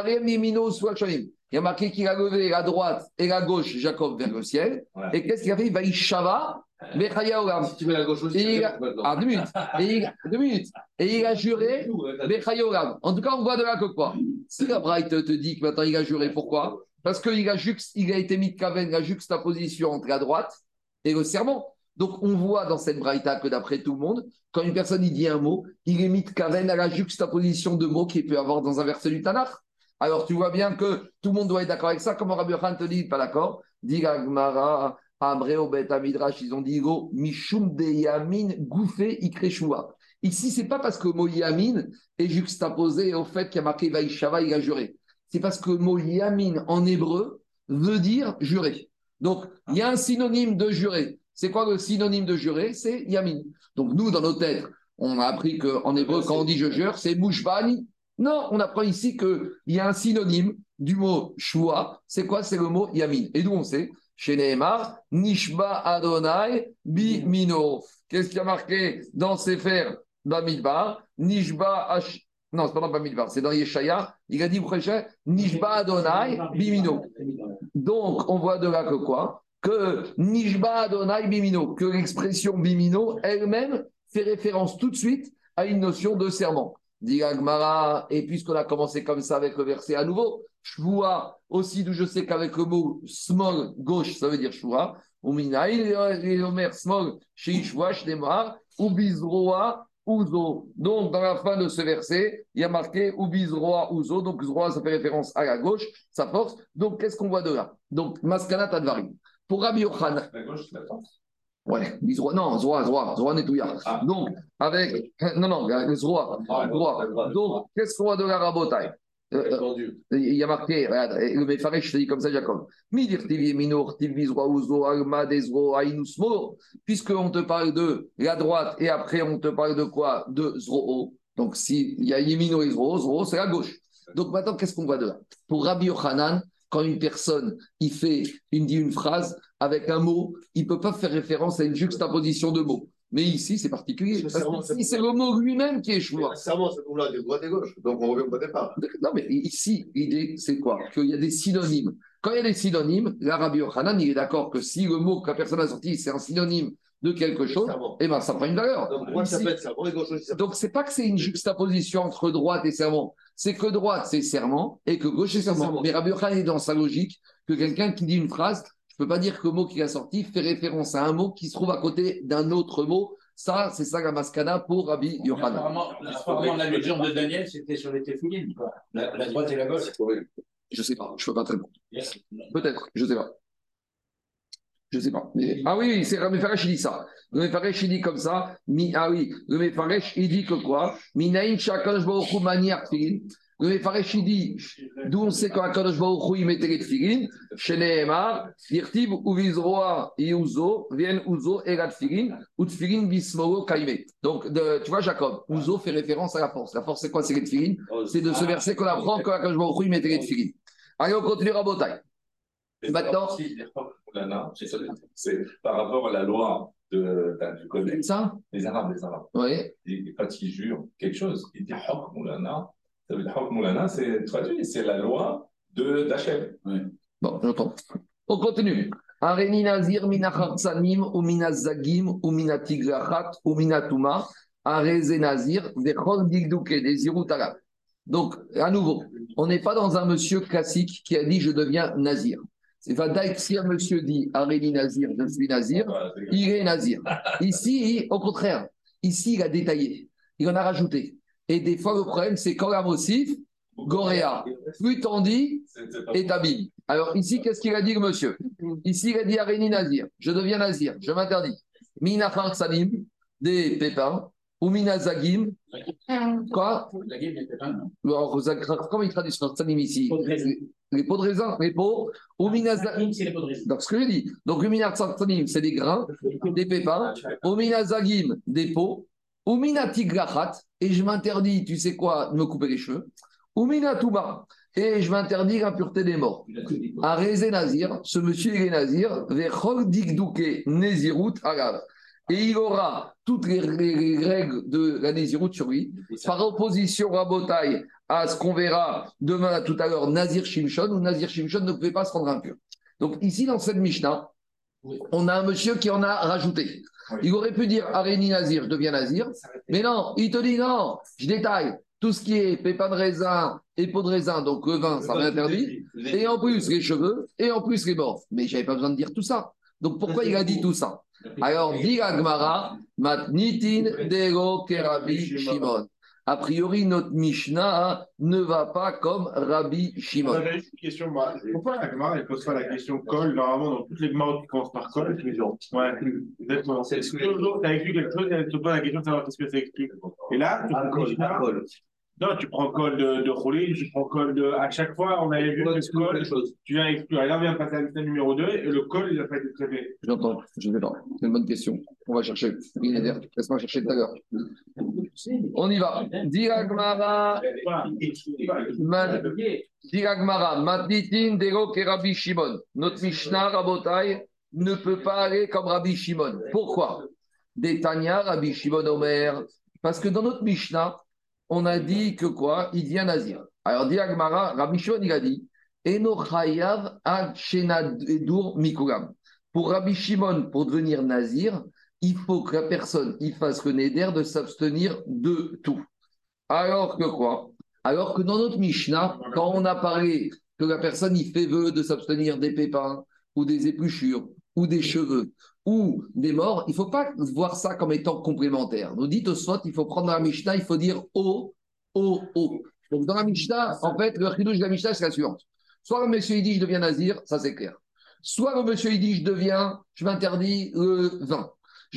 a marqué qu'il a levé la droite et la gauche, Jacob, vers le ciel. Et qu'est-ce qu'il a fait? Il va y shava, Si tu mets la gauche aussi, et il a... ah, deux minutes. Et il... deux minutes. Et il a juré, En tout cas, on voit de là que quoi? Si la Bright te dit que maintenant il a juré, pourquoi? Parce qu'il a, été mis de Kaven, la juxtaposition entre la droite et le serment. Donc, on voit dans cette braïta que d'après tout le monde, quand une personne dit un mot, il est mis de kaven à la juxtaposition de mots qu'il peut avoir dans un verset du Tanakh. Alors, tu vois bien que tout le monde doit être d'accord avec ça. Comme Rabbi Khan te dit, pas d'accord Dit Gmara, Amreo, Bet Amidrash, ils ont dit go, Ikreshua. Ici, c'est pas parce que le mot Yamin est juxtaposé au fait qu'il y a marqué Vaishava, il a juré. C'est parce que le mot Yamin en hébreu veut dire jurer. Donc, il y a un synonyme de jurer. C'est quoi le synonyme de jurer C'est yamin. Donc nous, dans nos têtes, on a appris qu'en hébreu, quand on dit je jure, c'est mouchbani. Non, on apprend ici qu'il y a un synonyme du mot shua. C'est quoi? C'est le mot yamin. Et d'où on sait? Chez Nehemar, Nishba Adonai Bimino. Qu'est-ce qui a marqué dans Sefer Bamidbar? Nishba. Non, c'est pas dans Bamidbar, c'est dans Yeshaya. Il a dit Nishba Adonai Bimino. Donc, on voit de là que quoi? Que Nishba Adonai Bimino, que l'expression Bimino elle-même fait référence tout de suite à une notion de serment. Dit Agmara, et puisqu'on a commencé comme ça avec le verset à nouveau, Shvua, aussi d'où je sais qu'avec le mot small, gauche, ça veut dire Shvua, ou Omer small, Sheishwa, ou Bizroa, Uzo. Donc, dans la fin de ce verset, il y a marqué Ubizroa Uzo. Donc, Zroa, ça fait référence à la gauche, sa force. Donc, qu'est-ce qu'on voit de là? Donc, Maskanat Advarim. Pour Rabbi Yochanan. La gauche, c'est la force. Ouais, non, Zoa, Zoa, Zoa Netouya. Ah. Donc, avec. Non, non, Zoa, ah. Donc, qu'est-ce qu'on voit de la rabotaille il y a marqué, regarde, le Mefaresh te dit comme ça, Jacob. Puisqu'on te parle de la droite et après on te parle de quoi? De Zro. Donc, s'il y a Yemino et Zro, Zro, c'est la gauche. Donc maintenant, qu'est-ce qu'on voit de là? Pour Rabbi Yochanan, quand une personne il fait, il dit une phrase avec un mot, il ne peut pas faire référence à une juxtaposition de mots. Mais ici, c'est particulier. c'est le mot lui-même qui est choix. Serment, c'est pour là de droite et gauche. Donc on revient au départ. Non, mais ici, l'idée, c'est quoi? Qu'il y a des synonymes. Quand il y a des synonymes, l'Arabie Yochanan, il est d'accord que si le mot que la personne a sorti, c'est un synonyme de quelque chose, eh ben, ça prend une valeur. Donc, moi, ça Ici- peut être serment et gauche aussi. serment. donc, c'est pas que c'est une juxtaposition entre droite et serment. C'est que droite, c'est serment et que gauche, c'est serment. Mais Rabbi Yochanan est dans sa logique que quelqu'un qui dit une phrase, je peux pas dire que le mot qu'il a sorti fait référence à un mot qui se trouve à côté d'un autre mot. Ça, c'est ça la mascana pour Rabbi Yochanan. Apparemment, apparemment, la légende de Daniel, c'était sur les téphilines, quoi. La, la droite et la gauche. Je sais pas, je peux pas te répondre. Peut-être, je sais pas. Je sais pas. Mais- Ah oui, oui, c'est Rabbi Faresh, il dit ça. Le Mefaresh, il dit comme ça. Mi... Ah oui, le Mefaresh, il dit que quoi? Minaïn maniar. Le Mefaresh, il dit d'où on sait quand Kadosh Baruch il mettait les tfilin. Sheneemar, Dirtiv Uvizroa Iuzo, Vien Uzo, Erat tfilin, ou tfilin Bismoro Kaime. Donc, de- tu vois, Jacob, Uzo fait référence à la force. La force, c'est quoi? C'est les tfilin C'est de ce verset qu'on apprend quand Kadosh Baruch il mettait les tfilin. Allez, on continue à Botaï. Maintenant- c'est par rapport à la loi de, tu connais, Ça? Les Arabes, les Arabes. Oui. Et quand ils jurent quelque chose, ils disent Hok Moulana. Ça veut dire Hok Moulana, c'est traduit, c'est la loi de d'Hachem. Bon, j'entends. On continue. Areni Nazir, Mina Khartsanim, ou Mina Zagim, ou Mina Tigrachat, ou Mina Touma, Areze Nazir, Vechol Digdouke, des. Donc, à nouveau, on n'est pas dans un monsieur classique qui a dit je deviens Nazir. C'est Vadaï, si un monsieur dit Areni Nazir, je suis Nazir, c'est- il est Nazir. Ici, au contraire, ici, il a détaillé, il en a rajouté. Et des fois, le problème, c'est quand la Mossif, Goréa, plus t'en dis, c'est- c'est pas- et t'habilles. Alors ici, qu'est-ce qu'il a dit le monsieur? Ici, il a dit Aréni Nazir, je deviens Nazir, je m'interdis. Mina Salim, des pépins, ou Mina Zagim, quoi? La gueule des pépins, non Alors, Comment il traduit Salim ici? Les pots de raisin, les pots, ou Mina Zagim. C'est les pots de raisin. Donc, ce que je dis, donc le Mina Salim, c'est des grains, des pépins, ou Mina Zagim, des pots, ou Mina Tigrachat, et je m'interdis, tu sais quoi, de me couper les cheveux, ou Mina Touma, et je m'interdis l'impureté des morts. À Rézé Nazir, ce monsieur il est Nazir, Vechol Arabe. Et il aura toutes les, les- les règles de la Nézirut sur lui, par opposition à Botaï à ce qu'on verra demain tout à l'heure, Nazir Shimshon, où Nazir Shimshon ne pouvait pas se rendre impur. Donc ici, dans cette Mishnah, on a un monsieur qui en a rajouté. Il aurait pu dire Aréni Nazir, je deviens Nazir, mais non, il te dit non, je détaille. Tout ce qui est pépins de raisin et peau de raisin, donc le vin, ça m'interdit. Et en plus, les cheveux, et en plus, les morts. Mais j'avais pas besoin de dire tout ça. Donc pourquoi il a dit tout ça? Alors, dit Agmara, Matnitin Dego Kerabi Shimon. A priori, notre Mishnah ne va pas comme Rabbi Shimon. J'avais juste une question. Moi. Pourquoi la Gemara ne pose pas la question col Normalement, dans toutes les Gemaras qui commencent par col, Ouais, exactement. C'est toujours, tu as écrit quelque chose et elle te pose la question de savoir qu'est-ce que ça explique. Et là, tu Mishnah, non, tu prends col de, de Roulin, tu prends col de. À chaque fois, on avait vu que le col, tu viens exclure. Et là, on vient de passer à liste numéro 2 et le col, il n'a pas été traité. J'entends, je vais pas. C'est une bonne question. On va chercher. Laisse-moi chercher tout à l'heure. On y va. Dit Agmara, Man- dit Agmara, Matnitin Dego Kerabi Shimon. Notre Mishnah, Rabotai, ne peut pas aller comme Rabbi Shimon. Pourquoi? Des Tanya, Rabbi Shimon Omer. Parce que dans notre Mishnah, on a dit que quoi? Il devient nazir. Alors, dit Agmara, Rabbi Shimon, il a dit. Pour Rabbi Shimon, pour devenir nazir, il faut que la personne il fasse le néder de s'abstenir de tout. Alors que quoi? Alors que dans notre Mishnah, quand on a parlé que la personne il fait vœu de s'abstenir des pépins ou des épluchures ou des cheveux ou des morts, il ne faut pas voir ça comme étant complémentaire. Nous dit soit, il faut prendre la Mishnah, il faut dire O, O, O. Donc dans la Mishnah, en fait, le chidouche de la Mishnah, c'est la suivante. Soit le monsieur il dit je deviens nazir, ça c'est clair. Soit le monsieur il dit je deviens, je m'interdis le vin.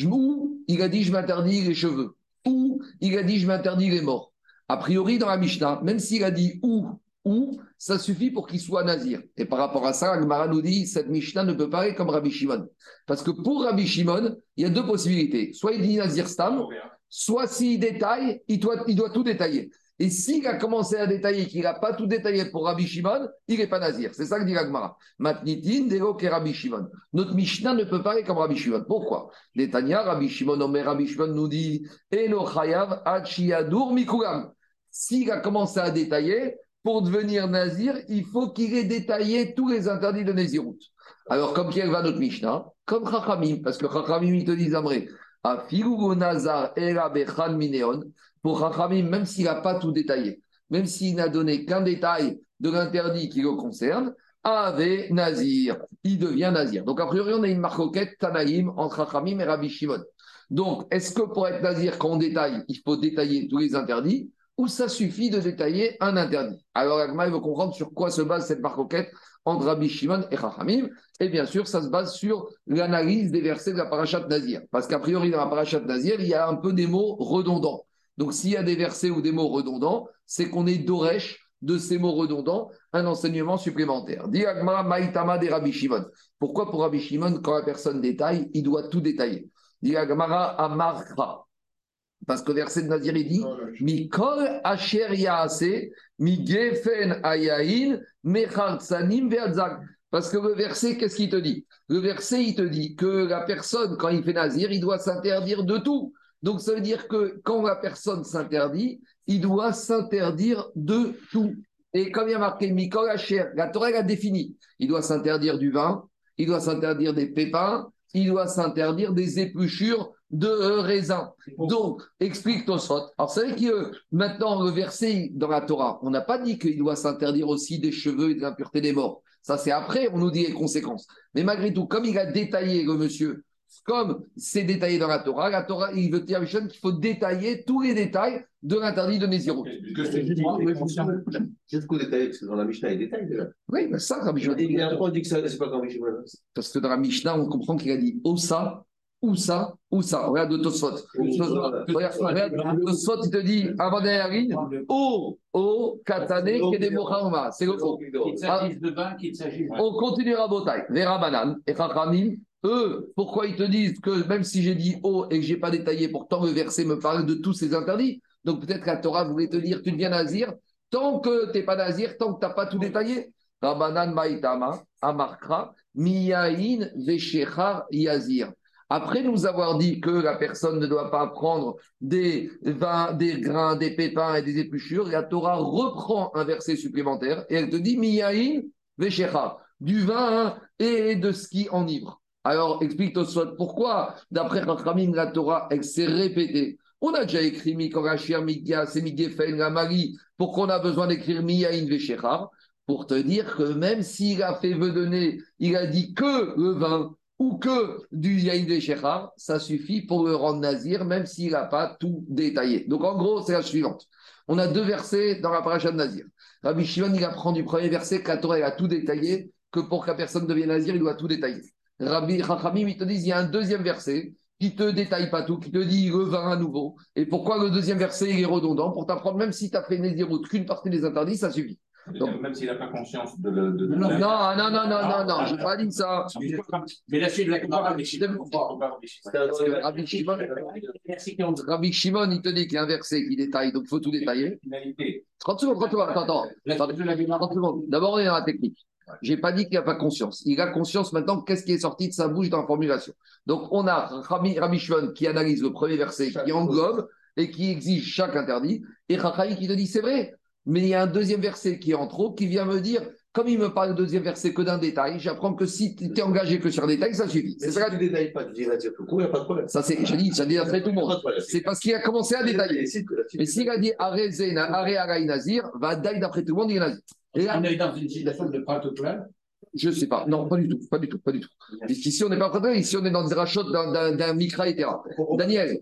Ou il a dit je m'interdis les cheveux. Ou il a dit je m'interdis les morts. A priori, dans la Mishnah, même s'il a dit ou, ou, ça suffit pour qu'il soit nazir. Et par rapport à ça, Agmara nous dit cette Mishnah ne peut pas aller comme Rabbi Shimon. Parce que pour Rabbi Shimon, il y a deux possibilités. Soit il dit nazir stam, soit s'il détaille, il doit, il doit tout détailler. Et s'il a commencé à détailler qu'il n'a pas tout détaillé pour Rabbi Shimon, il n'est pas nazir. C'est ça que dit Agmara. Matnitin, Dego, Rabbi Shimon. Notre Mishnah ne peut pas aller comme Rabbi Shimon. Pourquoi? Netanya, Rabbi Shimon, Omer, Rabbi Shimon nous dit Eno chayav ad shiadur mikulam. S'il a commencé à détailler, pour devenir nazir, il faut qu'il ait détaillé tous les interdits de Nézirut. Alors, comme qui va notre Mishnah Comme Chachamim, parce que Chachamim, ils te disent, Amré, à Nazar Mineon, pour Chachamim, même s'il n'a pas tout détaillé, même s'il n'a donné qu'un détail de l'interdit qui le concerne, Ave Nazir, il devient Nazir. Donc, a priori, on a une marcoquette Tanaïm entre Chachamim et Rabbi Shimon. Donc, est-ce que pour être Nazir, quand on détaille, il faut détailler tous les interdits? Ou ça suffit de détailler un interdit Alors, Agma, il veut comprendre sur quoi se base cette marcoquette entre Rabbi Shimon et Chachamim. Et bien sûr, ça se base sur l'analyse des versets de la parachat Nazir. Parce qu'a priori, dans la parachat Nazir, il y a un peu des mots redondants. Donc, s'il y a des versets ou des mots redondants, c'est qu'on est d'Oresh de ces mots redondants un enseignement supplémentaire. Diagma Maïtama des Rabbi Shimon. Pourquoi pour Rabbi Shimon, quand la personne détaille, il doit tout détailler? Amarkra. Parce que verset de Nazir, il dit Mikol Asher Yaase, Mi Gefen Ayain. Parce que le verset, qu'est-ce qu'il te dit? Le verset, il te dit que la personne, quand il fait Nazir, il doit s'interdire de tout. Donc, ça veut dire que quand la personne s'interdit, il doit s'interdire de tout. Et comme il y a marqué Mikol Asher, la Torah a défini il doit s'interdire du vin, il doit s'interdire des pépins, il doit s'interdire des épluchures de raisin. Donc, explique Tosfot. Alors, c'est vrai que maintenant, le verset dans la Torah, on n'a pas dit qu'il doit s'interdire aussi des cheveux et de l'impureté des morts. Ça, c'est après, on nous dit les conséquences. Mais malgré tout, comme il a détaillé le monsieur, comme c'est détaillé dans la Torah, la Torah, il veut dire qu'il faut détailler tous les détails de l'interdit de Nézirut. Juste qu'on détaille, parce que dans la Mishnah, il détaille déjà. Oui, mais ça, Rabbi Shimon. Il y a un dit que c'est pas Mishnah. Parce que dans la Mishnah, on comprend qu'il a dit Osa, ou ça, ou ça. Regarde le Tosfot. Regarde, Tosfot, il te dit, avant Katane, Kedemo C'est le faux. On continue à Botaï. Vera Banan et Chachamim, eux, pourquoi ils te disent que même si j'ai dit O et que je n'ai pas détaillé, pourtant le verset me parle de tous ces interdits. Donc peut-être que la Torah voulait te dire, tu deviens nazir, tant que tu n'es pas nazir, tant que tu n'as pas tout détaillé. Rabanan Maïtama, Amarkra, Miyain, Veshechar, Yazir. Après nous avoir dit que la personne ne doit pas prendre des vins, des grains, des pépins et des épluchures, la Torah reprend un verset supplémentaire et elle te dit Miyaïn Veshecha, du vin et de ce qui enivre. Alors explique toi pourquoi, d'après Rachamim, la Torah, elle s'est répétée. On a déjà écrit Mikorachir, Migyas et Migefen, la Marie. Pourquoi on a besoin d'écrire Miyaïn Veshecha Pour te dire que même s'il a fait donner, il a dit que le vin ou que du Yaïn de Shechar, ça suffit pour le rendre nazir, même s'il n'a pas tout détaillé. Donc en gros, c'est la suivante. On a deux versets dans la paracha de Nazir. Rabbi Shimon, il apprend du premier verset que la Torah a tout détaillé, que pour la personne devienne nazir, il doit tout détailler. Rabbi Chachamim, il te dit, il y a un deuxième verset qui te détaille pas tout, qui te dit le vin à nouveau. Et pourquoi le deuxième verset il est redondant? Pour t'apprendre, même si tu as fait Nézirut qu'une partie des interdits, ça suffit. Donc, même s'il n'a pas conscience de le. De, de non, non, non, non, non, non, je n'ai pas dit ça. Mais la suite de la Rabbi Shimon, Rabbi Shimon, il te dit qu'il y a un verset qui détaille, donc il faut tout détailler. 30 secondes, 30 secondes, attends, attends. D'abord, on est dans la technique. Je n'ai pas dit qu'il n'a pas conscience. Il a conscience maintenant qu'est-ce qui est sorti de sa bouche dans la formulation. Donc, on a Rabbi Shimon qui analyse le premier verset, qui englobe et qui exige chaque interdit, et Rachaï qui te dit c'est vrai, mais il y a un deuxième verset qui est en trop, qui vient me dire, comme il me parle de deuxième verset que d'un détail, j'apprends que si tu es engagé que sur un détail, ça suffit. C'est ça. Tu ne détailles pas, tu dis dire tout court, il n'y a pas de problème. Ça, c'est, je dis, ça dit après tout le monde. C'est parce qu'il a commencé à détailler. Mais s'il a dit Arezena, Are Nazir, va d'ailleurs d'après tout le monde, il est Nazir. Et là, on est dans une situation de protocole je ne sais pas. Non, pas du tout. Pas du tout. Pas du tout. Ici, on n'est pas prêt. Ici, on est dans des rachats d'un micra, etc. Daniel,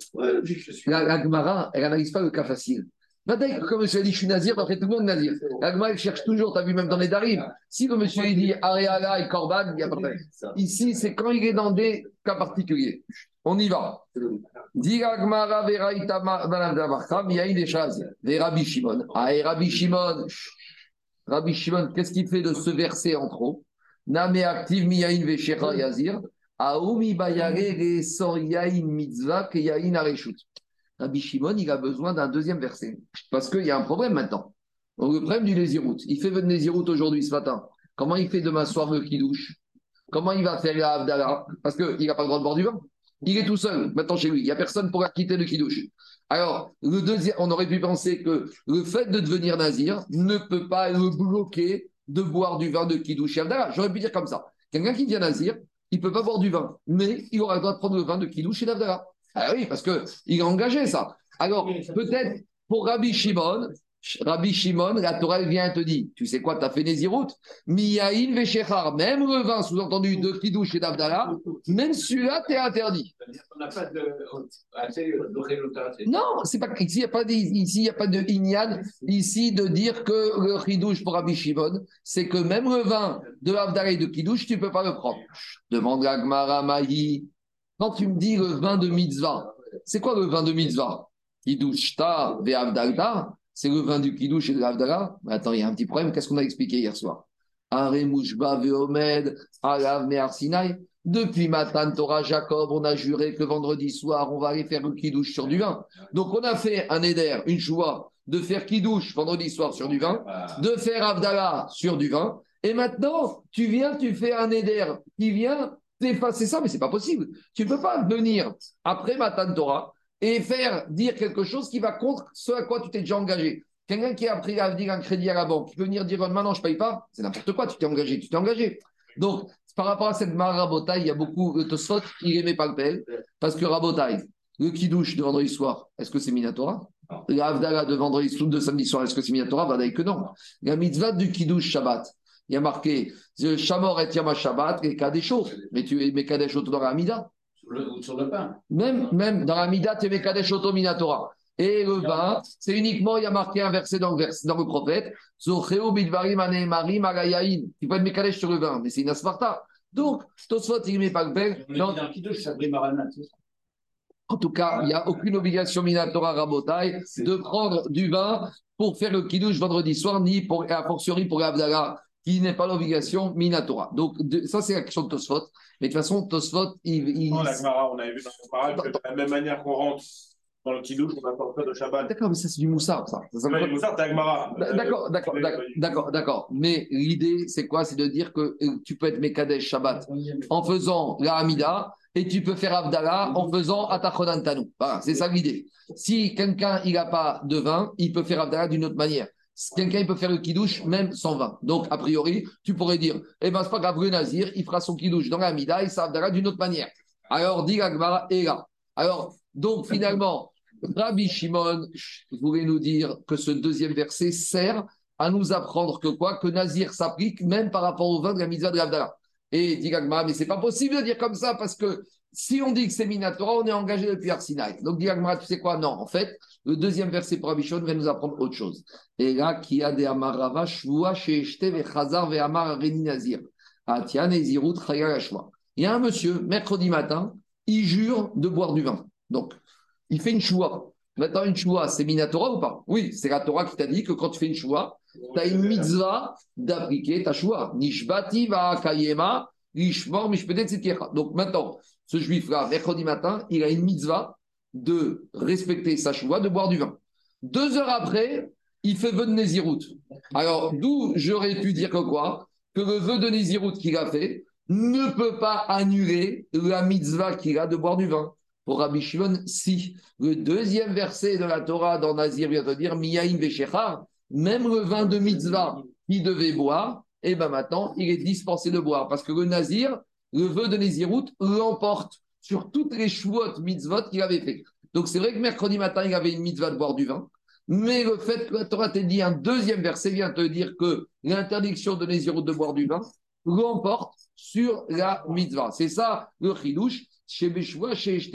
la, la Gemara, elle n'analyse pas le cas facile. Maintenant, comme monsieur a dit, je suis nazir, après tout le monde nazir. L'agma, il cherche toujours, tu as vu même dans les darim. Si le monsieur il dit Areala et Korban, il n'y a pas de Ici, c'est quand il est dans des cas particuliers. On y va. Dit l'agmara veraita il y a des choses. Des Rabbi Shimon. Ah, et Rabbi Shimon, Rabbi Shimon, qu'est-ce qu'il fait de ce verset en trop? Name active miyain yazir. Aoumi bayare re sor yain mitzvah ke yain. Rabbi Shimon, il a besoin d'un deuxième verset. Parce qu'il y a un problème maintenant. le problème du Nézirout, il fait venir Nézirout aujourd'hui, ce matin. Comment il fait demain soir le Kidouche Comment il va faire la Avdala Parce qu'il n'a pas le droit de boire du vin. Il est tout seul, maintenant chez lui. Il n'y a personne pour quitter le Kidouche. Alors, le deuxième, on aurait pu penser que le fait de devenir nazir ne peut pas le bloquer de boire du vin de Avdala. J'aurais pu dire comme ça. Quelqu'un qui vient Nazir, il ne peut pas boire du vin, mais il aura le droit de prendre le vin de Kidouche et d'Avdala. Ah oui, parce qu'il a engagé ça. Alors, peut-être pour Rabbi Shimon, Rabbi Shimon, la Torah vient et te dit Tu sais quoi, tu as fait Nézirut? Miyaïn Veshechar, même le vin, sous-entendu de Kidouche et d'Avdala, même celui-là, tu es interdit. On n'a pas de. assez de Non, c'est pas, ici, il n'y a pas de, ici, y a pas de Inyan, ici, de dire que le Kidouche pour Rabbi Shimon, c'est que même le vin de Avdala et de Kidouche, tu ne peux pas le prendre. Demande à Gmara Mahi. Quand tu me dis le vin de mitzvah, c'est quoi le vin de mitzvah? Kidouche ta ve Avdala c'est le vin du Kiddush et de l'Avdala. Attends, il y a un petit problème. Qu'est-ce qu'on a expliqué hier soir? Veomed, Alav Sinai. Depuis Matan Torah Jacob, on a juré que vendredi soir, on va aller faire le Kiddush sur du vin. Donc, on a fait un éder, une joie, de faire Kiddush vendredi soir sur du vin, de faire Avdala sur du vin. Et maintenant, tu viens, tu fais un éder qui vient t'effacer ça, mais c'est pas possible. Tu ne peux pas venir après Matan Torah et faire dire quelque chose qui va contre ce à quoi tu t'es déjà engagé. Quelqu'un qui a pris à dire un crédit à la banque, qui peut venir dire maintenant je ne paye pas, c'est n'importe quoi, tu t'es engagé, tu t'es engagé. Donc, par rapport à cette Rabotaille, il y a beaucoup de Tosfot, il n'aimait pas le PL, parce que Rabotaille, le Kidouche de vendredi soir, est-ce que c'est Minatora? La de vendredi de samedi soir, est-ce que c'est Minatora? Vadaï que non. La mitzvah du Kidouche Shabbat, il y a marqué Shamor et Yama Shabbat et Kadesho, mais tu es Kadesho dans la Amida sur le pain. Même, même dans la Mida, tu Kadesh Minatora. Et le vin, c'est uniquement, il y a marqué un verset dans le, verset, dans le prophète, Tu peux être Mekadesh sur le vin, mais c'est une asparta. Donc, Tosfot, il met pas le père. En tout cas, il n'y a aucune obligation Minatora Rabotai de prendre du vin pour faire le kiddush vendredi soir, ni pour, a fortiori pour l'Abdallah qui n'est pas l'obligation Minatora. Donc, ça, c'est la question de Tosfot. Mais de toute façon, Tosfot, il. il... Non, la Gemara, on avait vu dans la Gemara que de la même manière qu'on rentre dans le kidouche, on n'apporte pas de Shabbat. D'accord, mais ça, c'est du moussard, ça. ça mais le moussard, c'est Agmara. D'accord, d'accord, d'accord, d'accord. Mais l'idée, c'est quoi? C'est de dire que euh, tu peux être Mekadesh Shabbat en faisant la Hamida et tu peux faire Abdallah en faisant Atachonantanu. Voilà, c'est ça l'idée. Si quelqu'un il n'a pas de vin, il peut faire Abdallah d'une autre manière quelqu'un peut faire le kidouche même sans vin. Donc, a priori, tu pourrais dire, eh ben, c'est pas grave, le nazir, il fera son kidouche dans la mida et ça d'une autre manière. Alors, dit Agmara est là. Alors, donc, finalement, Rabbi Shimon voulait nous dire que ce deuxième verset sert à nous apprendre que quoi? Que Nazir s'applique même par rapport au vin de la mitzvah de l'Abdallah. Et dit Agmara, mais c'est pas possible de dire comme ça parce que si on dit que c'est Minatora, on est engagé depuis Arsinaï. Donc, dit Agmara, tu sais quoi? Non, en fait, le deuxième verset pour Abishon va nous apprendre autre chose. Et là, qui a des amarava, shvua, sheeshte, vechazar, ve'amar, reni nazir. Atian, ezirut, Il y a un monsieur, mercredi matin, il jure de boire du vin. Donc, il fait une choua. Maintenant, une choua, c'est Minatora ou pas? Oui, c'est la Torah qui t'a dit que quand tu fais une choua, tu as une mitzvah d'appliquer ta choua. Nishbati va kayema, lishmor mishpedet Donc maintenant, ce juif-là, mercredi matin, il a une mitzvah de respecter sa choua, de boire du vin. Deux heures après, il fait vœu de Nézirout. Alors, d'où j'aurais pu dire que quoi? Que le vœu de Nézirout qu'il a fait ne peut pas annuler la mitzvah qu'il a de boire du vin. Pour Rabbi Shimon, si. Le deuxième verset de la Torah dans Nazir vient de dire Miyaim Veshechar, même le vin de mitzvah qu'il devait boire, et eh bien maintenant, il est dispensé de boire. Parce que le Nazir, le vœu de Nézirout l'emporte sur toutes les chouottes mitzvot qu'il avait fait. Donc c'est vrai que mercredi matin, il avait une mitzvah de boire du vin, mais le fait que la Torah t'a dit un deuxième verset vient te dire que l'interdiction de Nézirut de boire du vin l'emporte sur la mitzvah. C'est ça le chidouche. Chez chez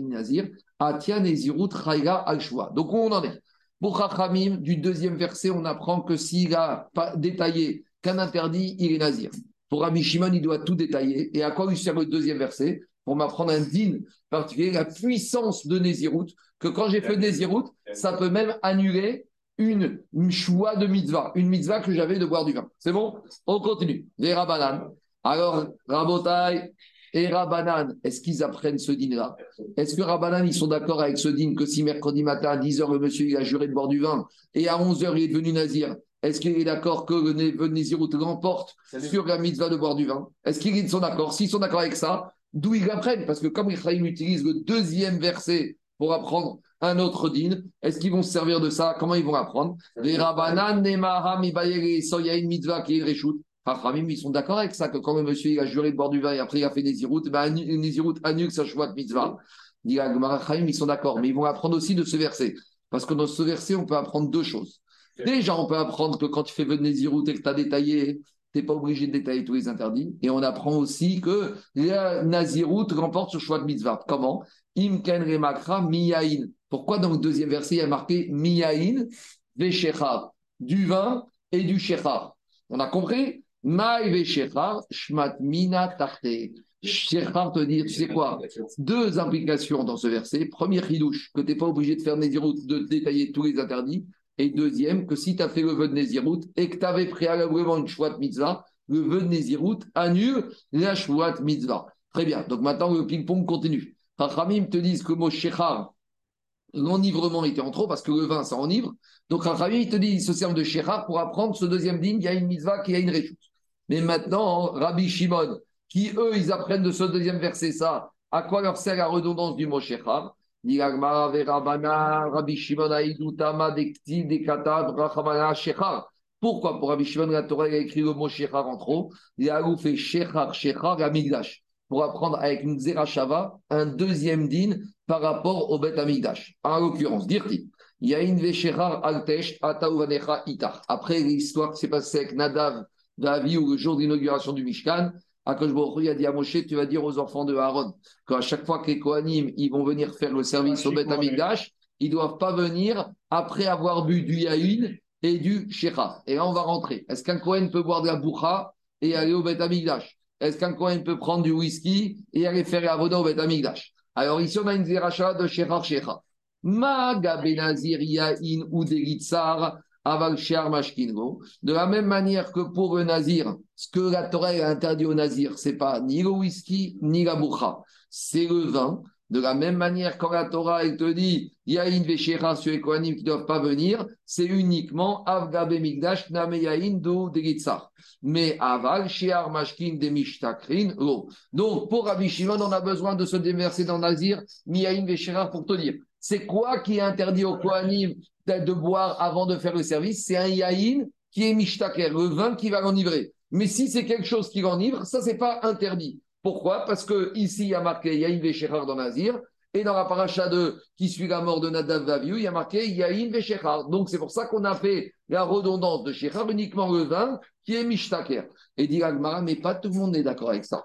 Nazir, Atia al Donc on en est? Pour Chachamim, du deuxième verset, on apprend que s'il a détaillé qu'un interdit, il est Nazir. Pour Rabbi Shimon, il doit tout détailler. Et à quoi lui sert le deuxième verset? Pour m'apprendre un din particulier, la puissance de Nézirut, que quand j'ai fait Nézirut, ça peut même annuler une, choix de mitzvah, une mitzvah que j'avais de boire du vin. C'est bon? On continue. Les Rabanan. Alors, Rabotai et Rabanan, est-ce qu'ils apprennent ce din-là? Est-ce que Rabanan, ils sont d'accord avec ce din que si mercredi matin à 10h, le monsieur a juré de boire du vin et à 11h, il est devenu nazir? Est-ce qu'il est d'accord que le Nézirut l'emporte sur la mitzvah de boire du vin? Est-ce qu'ils sont d'accord S'ils sont d'accord avec ça, D'où ils l'apprennent? Parce que comme Israël utilise le deuxième verset pour apprendre un autre din, est-ce qu'ils vont se servir de ça? Comment ils vont apprendre Les Rabbanan, il y a une mitzvah qui est Rachamim, ils sont d'accord avec ça, que quand le monsieur il a juré de boire du vin et après il a fait Nézirut, ben, Nézirut annule sa choix de mitzvah. Ils sont d'accord, mais ils vont apprendre aussi de ce verset. Parce que dans ce verset, on peut apprendre deux choses. Déjà, on peut apprendre que quand tu fais venir Nézirut et que tu as détaillé, tu n'es pas obligé de détailler tous les interdits. Et on apprend aussi que la Nazirut remporte ce choix de mitzvah. Comment? Imken remakra miyain. Pourquoi dans le deuxième verset, il y a marqué miyain veshechar Du vin et du shechar. On a compris? Maï veshechar shmat mina tarte. Shechar te dire, tu sais quoi? Deux implications dans ce verset. Première chidouche, que tu n'es pas obligé de faire Nézirut, de détailler tous les interdits. Et deuxième, que si tu as fait le vœu de Nézirut et que tu avais préalablement une chouette mitzvah, le vœu de Nézirut annule la chouette mitzvah. Très bien. Donc maintenant, le ping-pong continue. Rachamim te disent que le mot shechar, l'enivrement était en trop parce que le vin, ça enivre. Donc Rachamim te dit il se sert de shechar pour apprendre ce deuxième digne, il y a une mitzvah qui a une réchute. Mais maintenant, Rabbi Shimon, qui eux, ils apprennent de ce deuxième verset ça, à quoi leur sert la redondance du mot shechar pourquoi pour Rabbi Shimon, la Torah a écrit le mot Shechar en trop? Il a fait Shechar, Shechar, Amigdash, pour apprendre avec une Shava un deuxième din par rapport au Bet Amigdash. En l'occurrence, dire-t-il, il y a une Veshechar Altesh, Atauvanecha Itar. Après l'histoire qui s'est passée avec Nadav, Davi, ou le jour d'inauguration du Mishkan, Akash Baruch a dit à Moshe, tu vas dire aux enfants de Aaron qu'à chaque fois que les Kohanim ils vont venir faire le service au Beth Amikdash, ils ne doivent pas venir après avoir bu du Yahin et du Shecha. Et là, on va rentrer. Est-ce qu'un Kohen peut boire de la Boucha et aller au Beth Amikdash Est-ce qu'un Kohen peut prendre du whisky et aller faire la au Beth Amikdash Alors ici, on a une ziracha de Shecha Shecha. Maga Benazir Yahin ou Delitzar de la même manière que pour le nazir, ce que la Torah a interdit au nazir, c'est pas ni le whisky ni la boucha, c'est le vin. De la même manière, quand la Torah te dit il y a une sur les Kohanim qui ne doivent pas venir, c'est uniquement Avgabe Migdash Nameyain do Delitzar. Mais Aval, Shear Mashkin de Mishtakrin, lo. Donc, pour Rabbi Shimon, on a besoin de se déverser dans Nazir, Miyain Véchéra pour te dire. C'est quoi qui est interdit aux Kohanim de boire avant de faire le service, c'est un yaïn qui est mishtaker, le vin qui va l'enivrer. Mais si c'est quelque chose qui l'enivre, ça, c'est pas interdit. Pourquoi? Parce que ici, il y a marqué Yaïn Véchechar dans Nazir, et dans la paracha 2, qui suit la mort de Nadav Vaviou, il y a marqué Yaïn Véchechar. Donc, c'est pour ça qu'on a fait la redondance de Shechar, uniquement le vin qui est mishtaker. Et dit mais pas tout le monde est d'accord avec ça.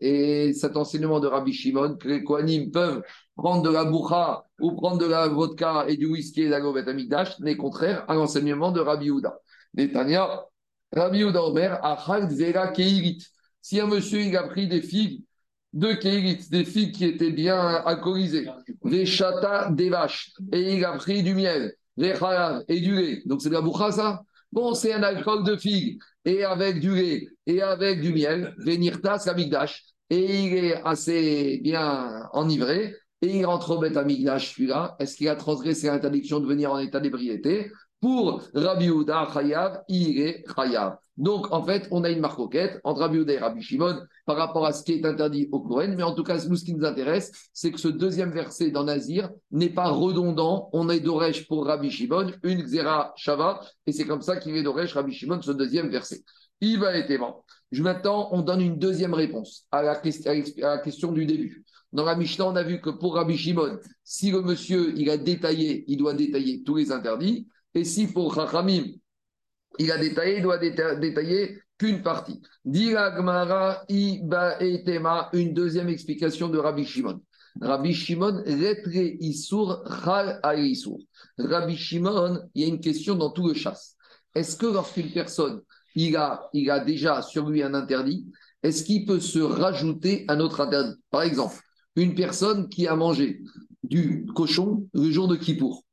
Et cet enseignement de Rabbi Shimon, que les Kohanim peuvent prendre de la boucha ou prendre de la vodka et du whisky et de la govet amigdash, n'est contraire à l'enseignement de Rabbi Houda. Netanya, Rabbi Houda Omer, Achal Zera Keirit. Si un monsieur il a pris des figues de Keirit, des figues qui étaient bien alcoolisées, des chata des vaches, et il a pris du miel, des et du lait. Donc c'est de la boucha ça? Bon, c'est un alcool de figue et avec du lait et avec du miel, Venirtas Amigdash, et il est assez bien enivré, et il rentre au Beth Amigdash, celui-là. Est-ce qu'il a transgressé l'interdiction de venir en état d'ébriété Pour Rabbi Houda, Chayav, est Chayav. Donc, en fait, on a une marcoquette entre Rabbi Houda et Rabbi Shimon par rapport à ce qui est interdit au Kohen. Mais en tout cas, nous, ce qui nous intéresse, c'est que ce deuxième verset dans Nazir n'est pas redondant. On est d'Oresh pour Rabbi Shimon, une Xera Shava, et c'est comme ça qu'il est d'Oresh Rabbi Shimon, ce deuxième verset. Il va être. Maintenant, on donne une deuxième réponse à la, question du début. Dans la Mishnah, on a vu que pour Rabbi Shimon, si le monsieur il a détaillé, il doit détailler tous les interdits. Et si pour Chachamim, il a détaillé, il doit détailler qu'une partie. Gmara Iba Etema, une deuxième explication de Rabbi Shimon. Rabbi Shimon, Retre Isur, Chal Isur. Rabbi Shimon, il y a une question dans tout le chasse. Est-ce que lorsqu'une personne, il a, a déjà sur lui un interdit, est-ce qu'il peut se rajouter un autre interdit? Par exemple, une personne qui a mangé du cochon le jour de Kippour,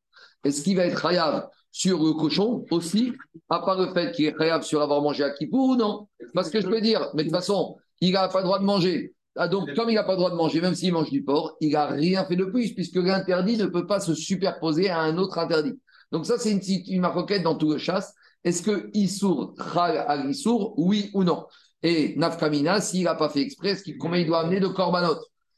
est-ce qu'il va être rayable sur le cochon aussi, à part le fait qu'il est créable sur avoir mangé à Kippour ou non? Parce que je peux dire, mais de toute façon, il n'a pas le droit de manger. Ah, donc, comme il n'a pas le droit de manger, même s'il mange du porc, il n'a rien fait de plus, puisque l'interdit ne peut pas se superposer à un autre interdit. Donc, ça, c'est une, une maroquette dans tout le chasse. Est-ce que Issour, Khal al oui ou non? Et Nafkamina, s'il n'a pas fait exprès, combien il doit amener de korbanot?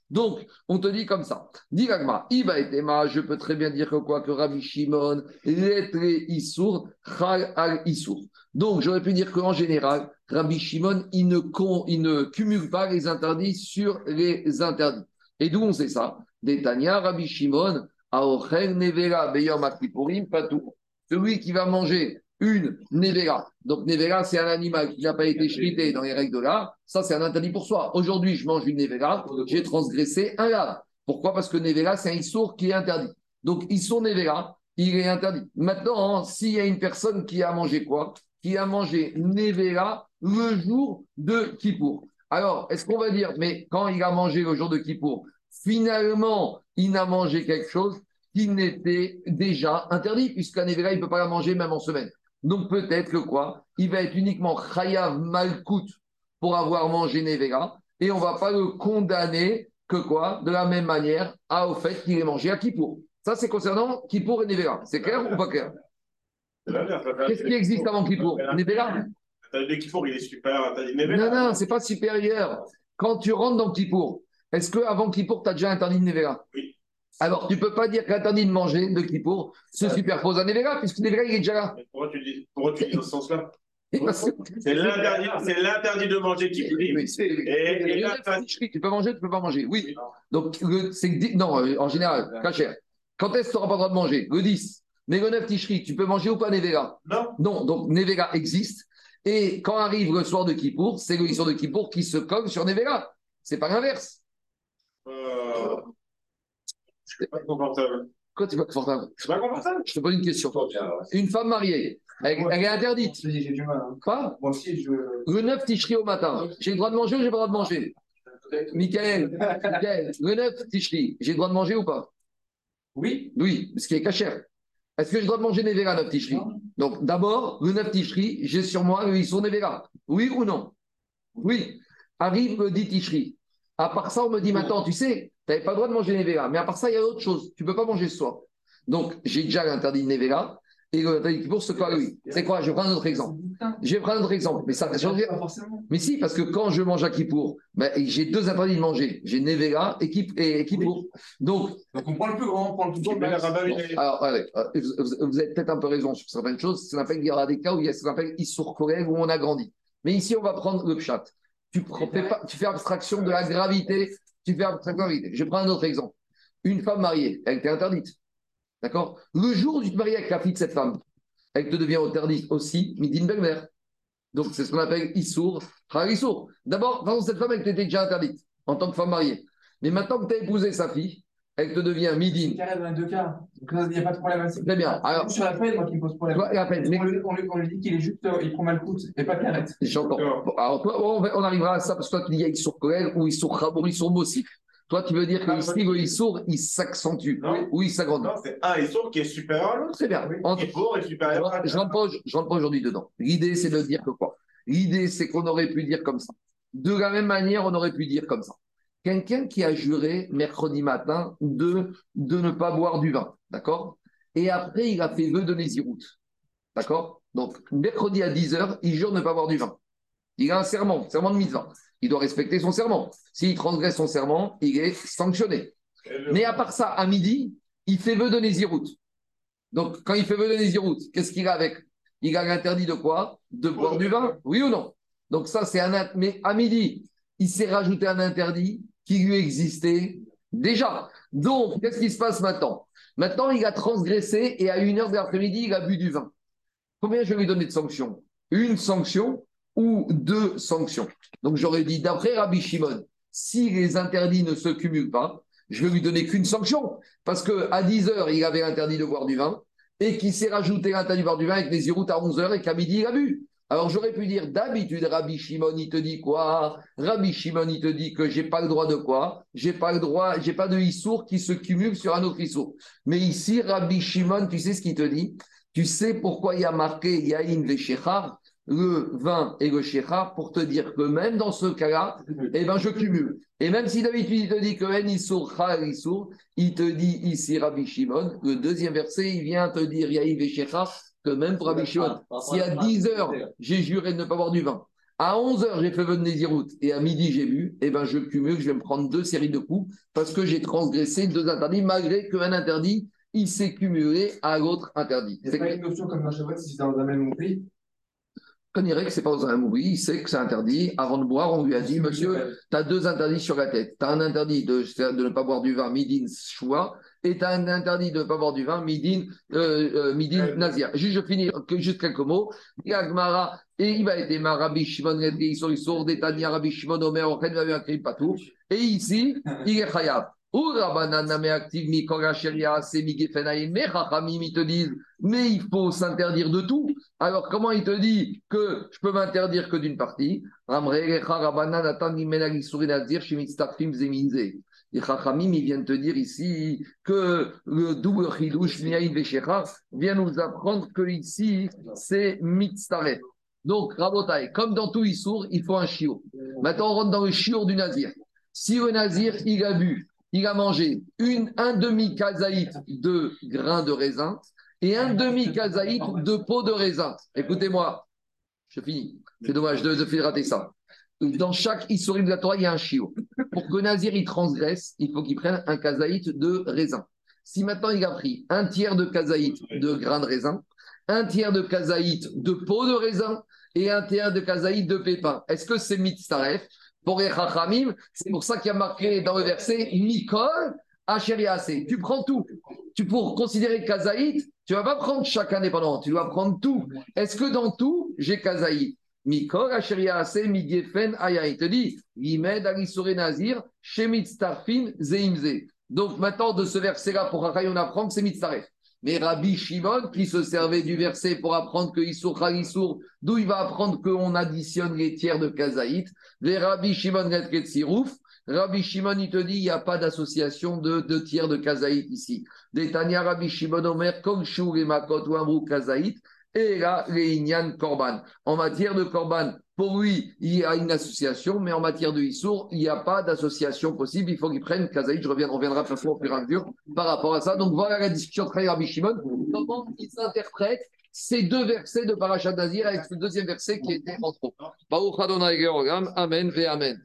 Donc, on te dit comme ça. Dis Gagma, Iba et Tema, je peux très bien dire que quoi Que Rabbi Shimon, lettre Issour, Chal al Issour. Donc, j'aurais pu dire qu'en général, Rabbi Shimon, il ne, cumule pas les interdits sur les interdits. Et d'où on sait ça? Détania, Rabbi Shimon, Aochel Nevera, Beyom Akipurim, Patou. Celui qui va manger une Nevera. Donc, Nevera, c'est un animal qui n'a pas été chrité dans les règles de l'art. Ça, c'est un interdit pour soi. Aujourd'hui, je mange une Nevera, j'ai transgressé un lard. Pourquoi? Parce que Nevera, c'est un Issour qui est interdit. Donc, Issour Nevera, il est interdit. Maintenant, s'il y a une personne qui a mangé quoi? Qui a mangé Nevera le jour de Kippour. Alors, est-ce qu'on va dire, mais quand il a mangé le jour de Kippour, finalement, il n'a mangé quelque chose qui n'était déjà interdit, puisqu'un Nevera, il ne peut pas la manger même en semaine. Donc peut-être que quoi? Il va être uniquement Chayav Malkout pour avoir mangé Nevera, et on ne va pas le condamner que quoi? De la même manière à, au fait qu'il ait mangé à Kippour. Ça, c'est concernant Kippour et Nevera. C'est clair ou pas clair? Qu'est-ce qui existe avant Kippour? Nevera Le Kippour, il est super. Non, non, c'est pas supérieur. Quand tu rentres dans Kippour, est-ce qu'avant Kippour, tu as déjà interdit de Nevera? Oui. Alors, tu ne peux pas dire que l'interdit de manger de Kippour se superpose à Nevera, puisque Nevera, il est déjà là. pourquoi tu dis, pourquoi tu dis dans ce sens-là? C'est l'interdit de manger qui oui, oui, et, et Tu peux manger, tu ne peux pas manger. Oui. Donc, c'est non, euh, en général, cher. Quand est-ce que tu n'auras pas le droit de manger? Le 10. Mais le 9 Tichri, tu peux manger ou pas Nevera? Non. Non, donc Nevera existe. Et quand arrive le soir de Kippour, c'est le soir de Kippour qui se colle sur Nevera. C'est pas l'inverse. Euh... Je pas confortable. Quoi, tu pas confortable? Je suis pas confortable. Je te pose une question. Une femme mariée, elle, elle est interdite. J'ai du mal. Hein. Quoi? Moi aussi, je. Le 9 Tichri au matin, j'ai le droit de manger ou j'ai pas le droit de manger? Michael, Michael, le 9 Tichri, j'ai le droit de manger ou pas? Oui. Oui, ce qui est cachère. Est-ce que j'ai le droit de manger Nevera 9 Tichri Donc d'abord, le 9 Tichri, j'ai sur moi le Issour Nevera. Oui ou non? Oui. Arrive le 10 Tichri. À part ça, on me dit maintenant, tu sais, tu n'avais pas le droit de manger Nevera. Mais à part ça, il y a autre chose. Tu ne peux pas manger ce soir. Donc, j'ai déjà l'interdit de Nevera. Et l'interdit pour ce quoi lui? C'est quoi? Je vais prendre un autre exemple. Je vais prendre un autre exemple. Mais ça Pas forcément. Mais si, parce que quand je mange à Kippour, ben, j'ai deux interdits de manger. J'ai Nevera et, Kip, et Kippour. Donc, Donc, on prend le plus grand, on prend le plus grand. Alors, allez, euh, vous, vous avez peut-être un peu raison sur certaines choses. Ça s'appelle, il y aura des cas où il y a ce qu'on appelle Issour où on a grandi. Mais ici, on va prendre le pchat. Tu, prends- fais pas- tu fais abstraction de la gravité. Je prends un autre exemple. Une femme mariée, elle était interdite. D'accord? Le jour où tu te maries avec la fille de cette femme, elle te devient interdite aussi, midi belle-mère. Donc, c'est ce qu'on appelle Issour, Issour. D'abord, cette femme, elle t'était déjà interdite en tant que femme mariée. Mais maintenant que tu as épousé sa fille, elle te devient midine. carré dans les deux cas. Donc là, il n'y a pas de problème. Très bien. Alors, sur la peine, moi, qui me pose problème. toi, la peine, mais- On, lui, on lui- on lui dit qu'il est juste, euh, il prend mal coûte et pas carré. J'entends. Alors, toi, on, arrivera à ça parce que toi, tu dis Issour Koel ou Issour Rabour, Issour Mossif. Toi, tu veux dire que Ah, ici, le Issour, il s'accentue Non. ou il s'agrandit. Non, c'est un Issour qui est supérieur à l'autre. Très bien. En- Kippour est supérieur à Je ne rentre pas, je rentre pas aujourd'hui dedans. L'idée, c'est de dire que quoi? L'idée, c'est qu'on aurait pu dire comme ça. De la même manière, on aurait pu dire comme ça. Quelqu'un qui a juré mercredi matin de, de ne pas boire du vin, d'accord? Et après, il a fait vœu de Néziroute, d'accord? Donc, mercredi à 10h, il jure de ne pas boire du vin. Il a un serment, serment de mitzvah. Il doit respecter son serment. S'il transgresse son serment, il est sanctionné. Mais à part ça, à midi, il fait vœu de Néziroute. Donc, quand il fait vœu de Néziroute, qu'est-ce qu'il a avec? Il a l'interdit de quoi? De boire du vin? Oui ou non? Donc, ça, c'est un. Mais à midi, il s'est rajouté un interdit qui lui existait déjà. Donc, qu'est-ce qui se passe maintenant? Maintenant, il a transgressé et à une heure de l'après-midi, il a bu du vin. Combien je vais lui donner de sanctions? Une sanction ou deux sanctions? Donc, j'aurais dit, d'après Rabbi Shimon, si les interdits ne se cumulent pas, je vais lui donner qu'une sanction. Parce qu'à 10 heures, il avait interdit de boire du vin et qu'il s'est rajouté l'interdit de boire du vin avec les Ziroutes à 11 heures et qu'à midi, il a bu. Alors j'aurais pu dire, d'habitude, Rabbi Shimon, il te dit quoi? Rabbi Shimon, il te dit que j'ai pas le droit de quoi? J'ai pas le droit, j'ai pas de Issour qui se cumule sur un autre Issour. Mais ici, Rabbi Shimon, tu sais ce qu'il te dit? Tu sais pourquoi il y a marqué Yahin Veshechar, le vin et le Shechar, pour te dire que même dans ce cas-là, eh ben, je cumule. Et même si d'habitude, il te dit que En Issour, Chal Issour, il te dit ici, Rabbi Shimon, le deuxième verset, il vient te dire Yahin Veshechar, que même pour Rabbi Shimon, si à 10 heures, j'ai juré de ne pas boire du vin, À 11h, j'ai fait votre Néziroute et à midi, j'ai bu, et ben je cumule, je vais me prendre deux séries de coups parce que j'ai transgressé deux interdits, malgré qu'un interdit, il s'est cumulé à l'autre interdit. C'est pas une notion comme dans Shabbat, si c'est dans un même. Quand il dirait que c'est pas dans un mourir, il sait que c'est interdit. Avant de boire, on lui a dit, monsieur, tu as deux interdits sur la tête. Tu as un interdit de, de ne pas boire du vin midin choua as un interdit de ne pas boire du vin midin, euh, euh, midin nazir. Juste, je finis juste quelques mots. Il y a Gmara, et il va être Rabbi Shimon Redge, Isor Isor, Détania, Rabbi Shimon Omer, Ochen, Vavu pas tout. Et ici, il est Chayav. Ou Rabbanan active mi Koracheria, c'est mi Gefenaïm, mais Chachamim, ils te disent, mais il faut s'interdire de tout. Alors, comment il te dit que je peux m'interdire que d'une partie? Amre, Rabbanan, Atan, Menagi, Surinazir, Shemitztafim, Zeminze. Et Chachamim, ils viennent te dire ici que le double chidouche, Miaïd Veshecha, vient nous apprendre que ici, c'est Mitztaref. Donc, Rabotai, comme dans tout Issour, il faut un chiot. Maintenant, on rentre dans le chiot du Nazir. Si le Nazir, il a bu, il a mangé une, un demi-kazaït de grains de raisin et un demi-kazaït de peau de raisin. Écoutez-moi, je finis. C'est dommage de, de rater ça. Dans chaque Issourim de la Torah, il y a un chiot. Pour que Nazir il transgresse, il faut qu'il prenne un kazaït de raisin. Si maintenant il a pris un tiers de kazaït de grains de raisin, un tiers de kazaït de peau de raisin et un tiers de kazaït de pépins, est-ce que c'est mitzaref? Pour les c'est pour ça qu'il y a marqué dans le verset Mikol Acheriase. Tu prends tout. Tu pour considérer Kazaït, tu vas pas prendre chaque indépendant, tu dois prendre tout. Est-ce que dans tout, j'ai Kazaït? Mikol Acheriase, Midiefen Aya. Te dit Alisore Nazir, Shemit Starfin Zeimze. Donc maintenant, de ce verset-là, pour Chachamim, on apprend que c'est Mitzaref. Mais Rabbi Shimon, qui se servait du verset pour apprendre que Issour Khalissour, d'où il va apprendre qu'on additionne les tiers de Kazaït, les Rabbi Shimon Rabbi Shimon, il te dit, il n'y a pas d'association de, de tiers de Kazaït ici. Détania Rabbi Shimon Omer, Kongshur et Makot Kazaït, et là, les Inyan Korban. En matière de Korban, pour lui, il y a une association, mais en matière de Issour, il n'y a pas d'association possible. Il faut qu'il prenne Kazaïd. Je reviendrai, reviendra de au fur et à mesure par rapport à ça. Donc voilà la discussion de Rabbi Shimon. Comment il s'interprète ces deux versets de Parashat Nazir avec ce deuxième verset qui était en trop. Amen ve Amen.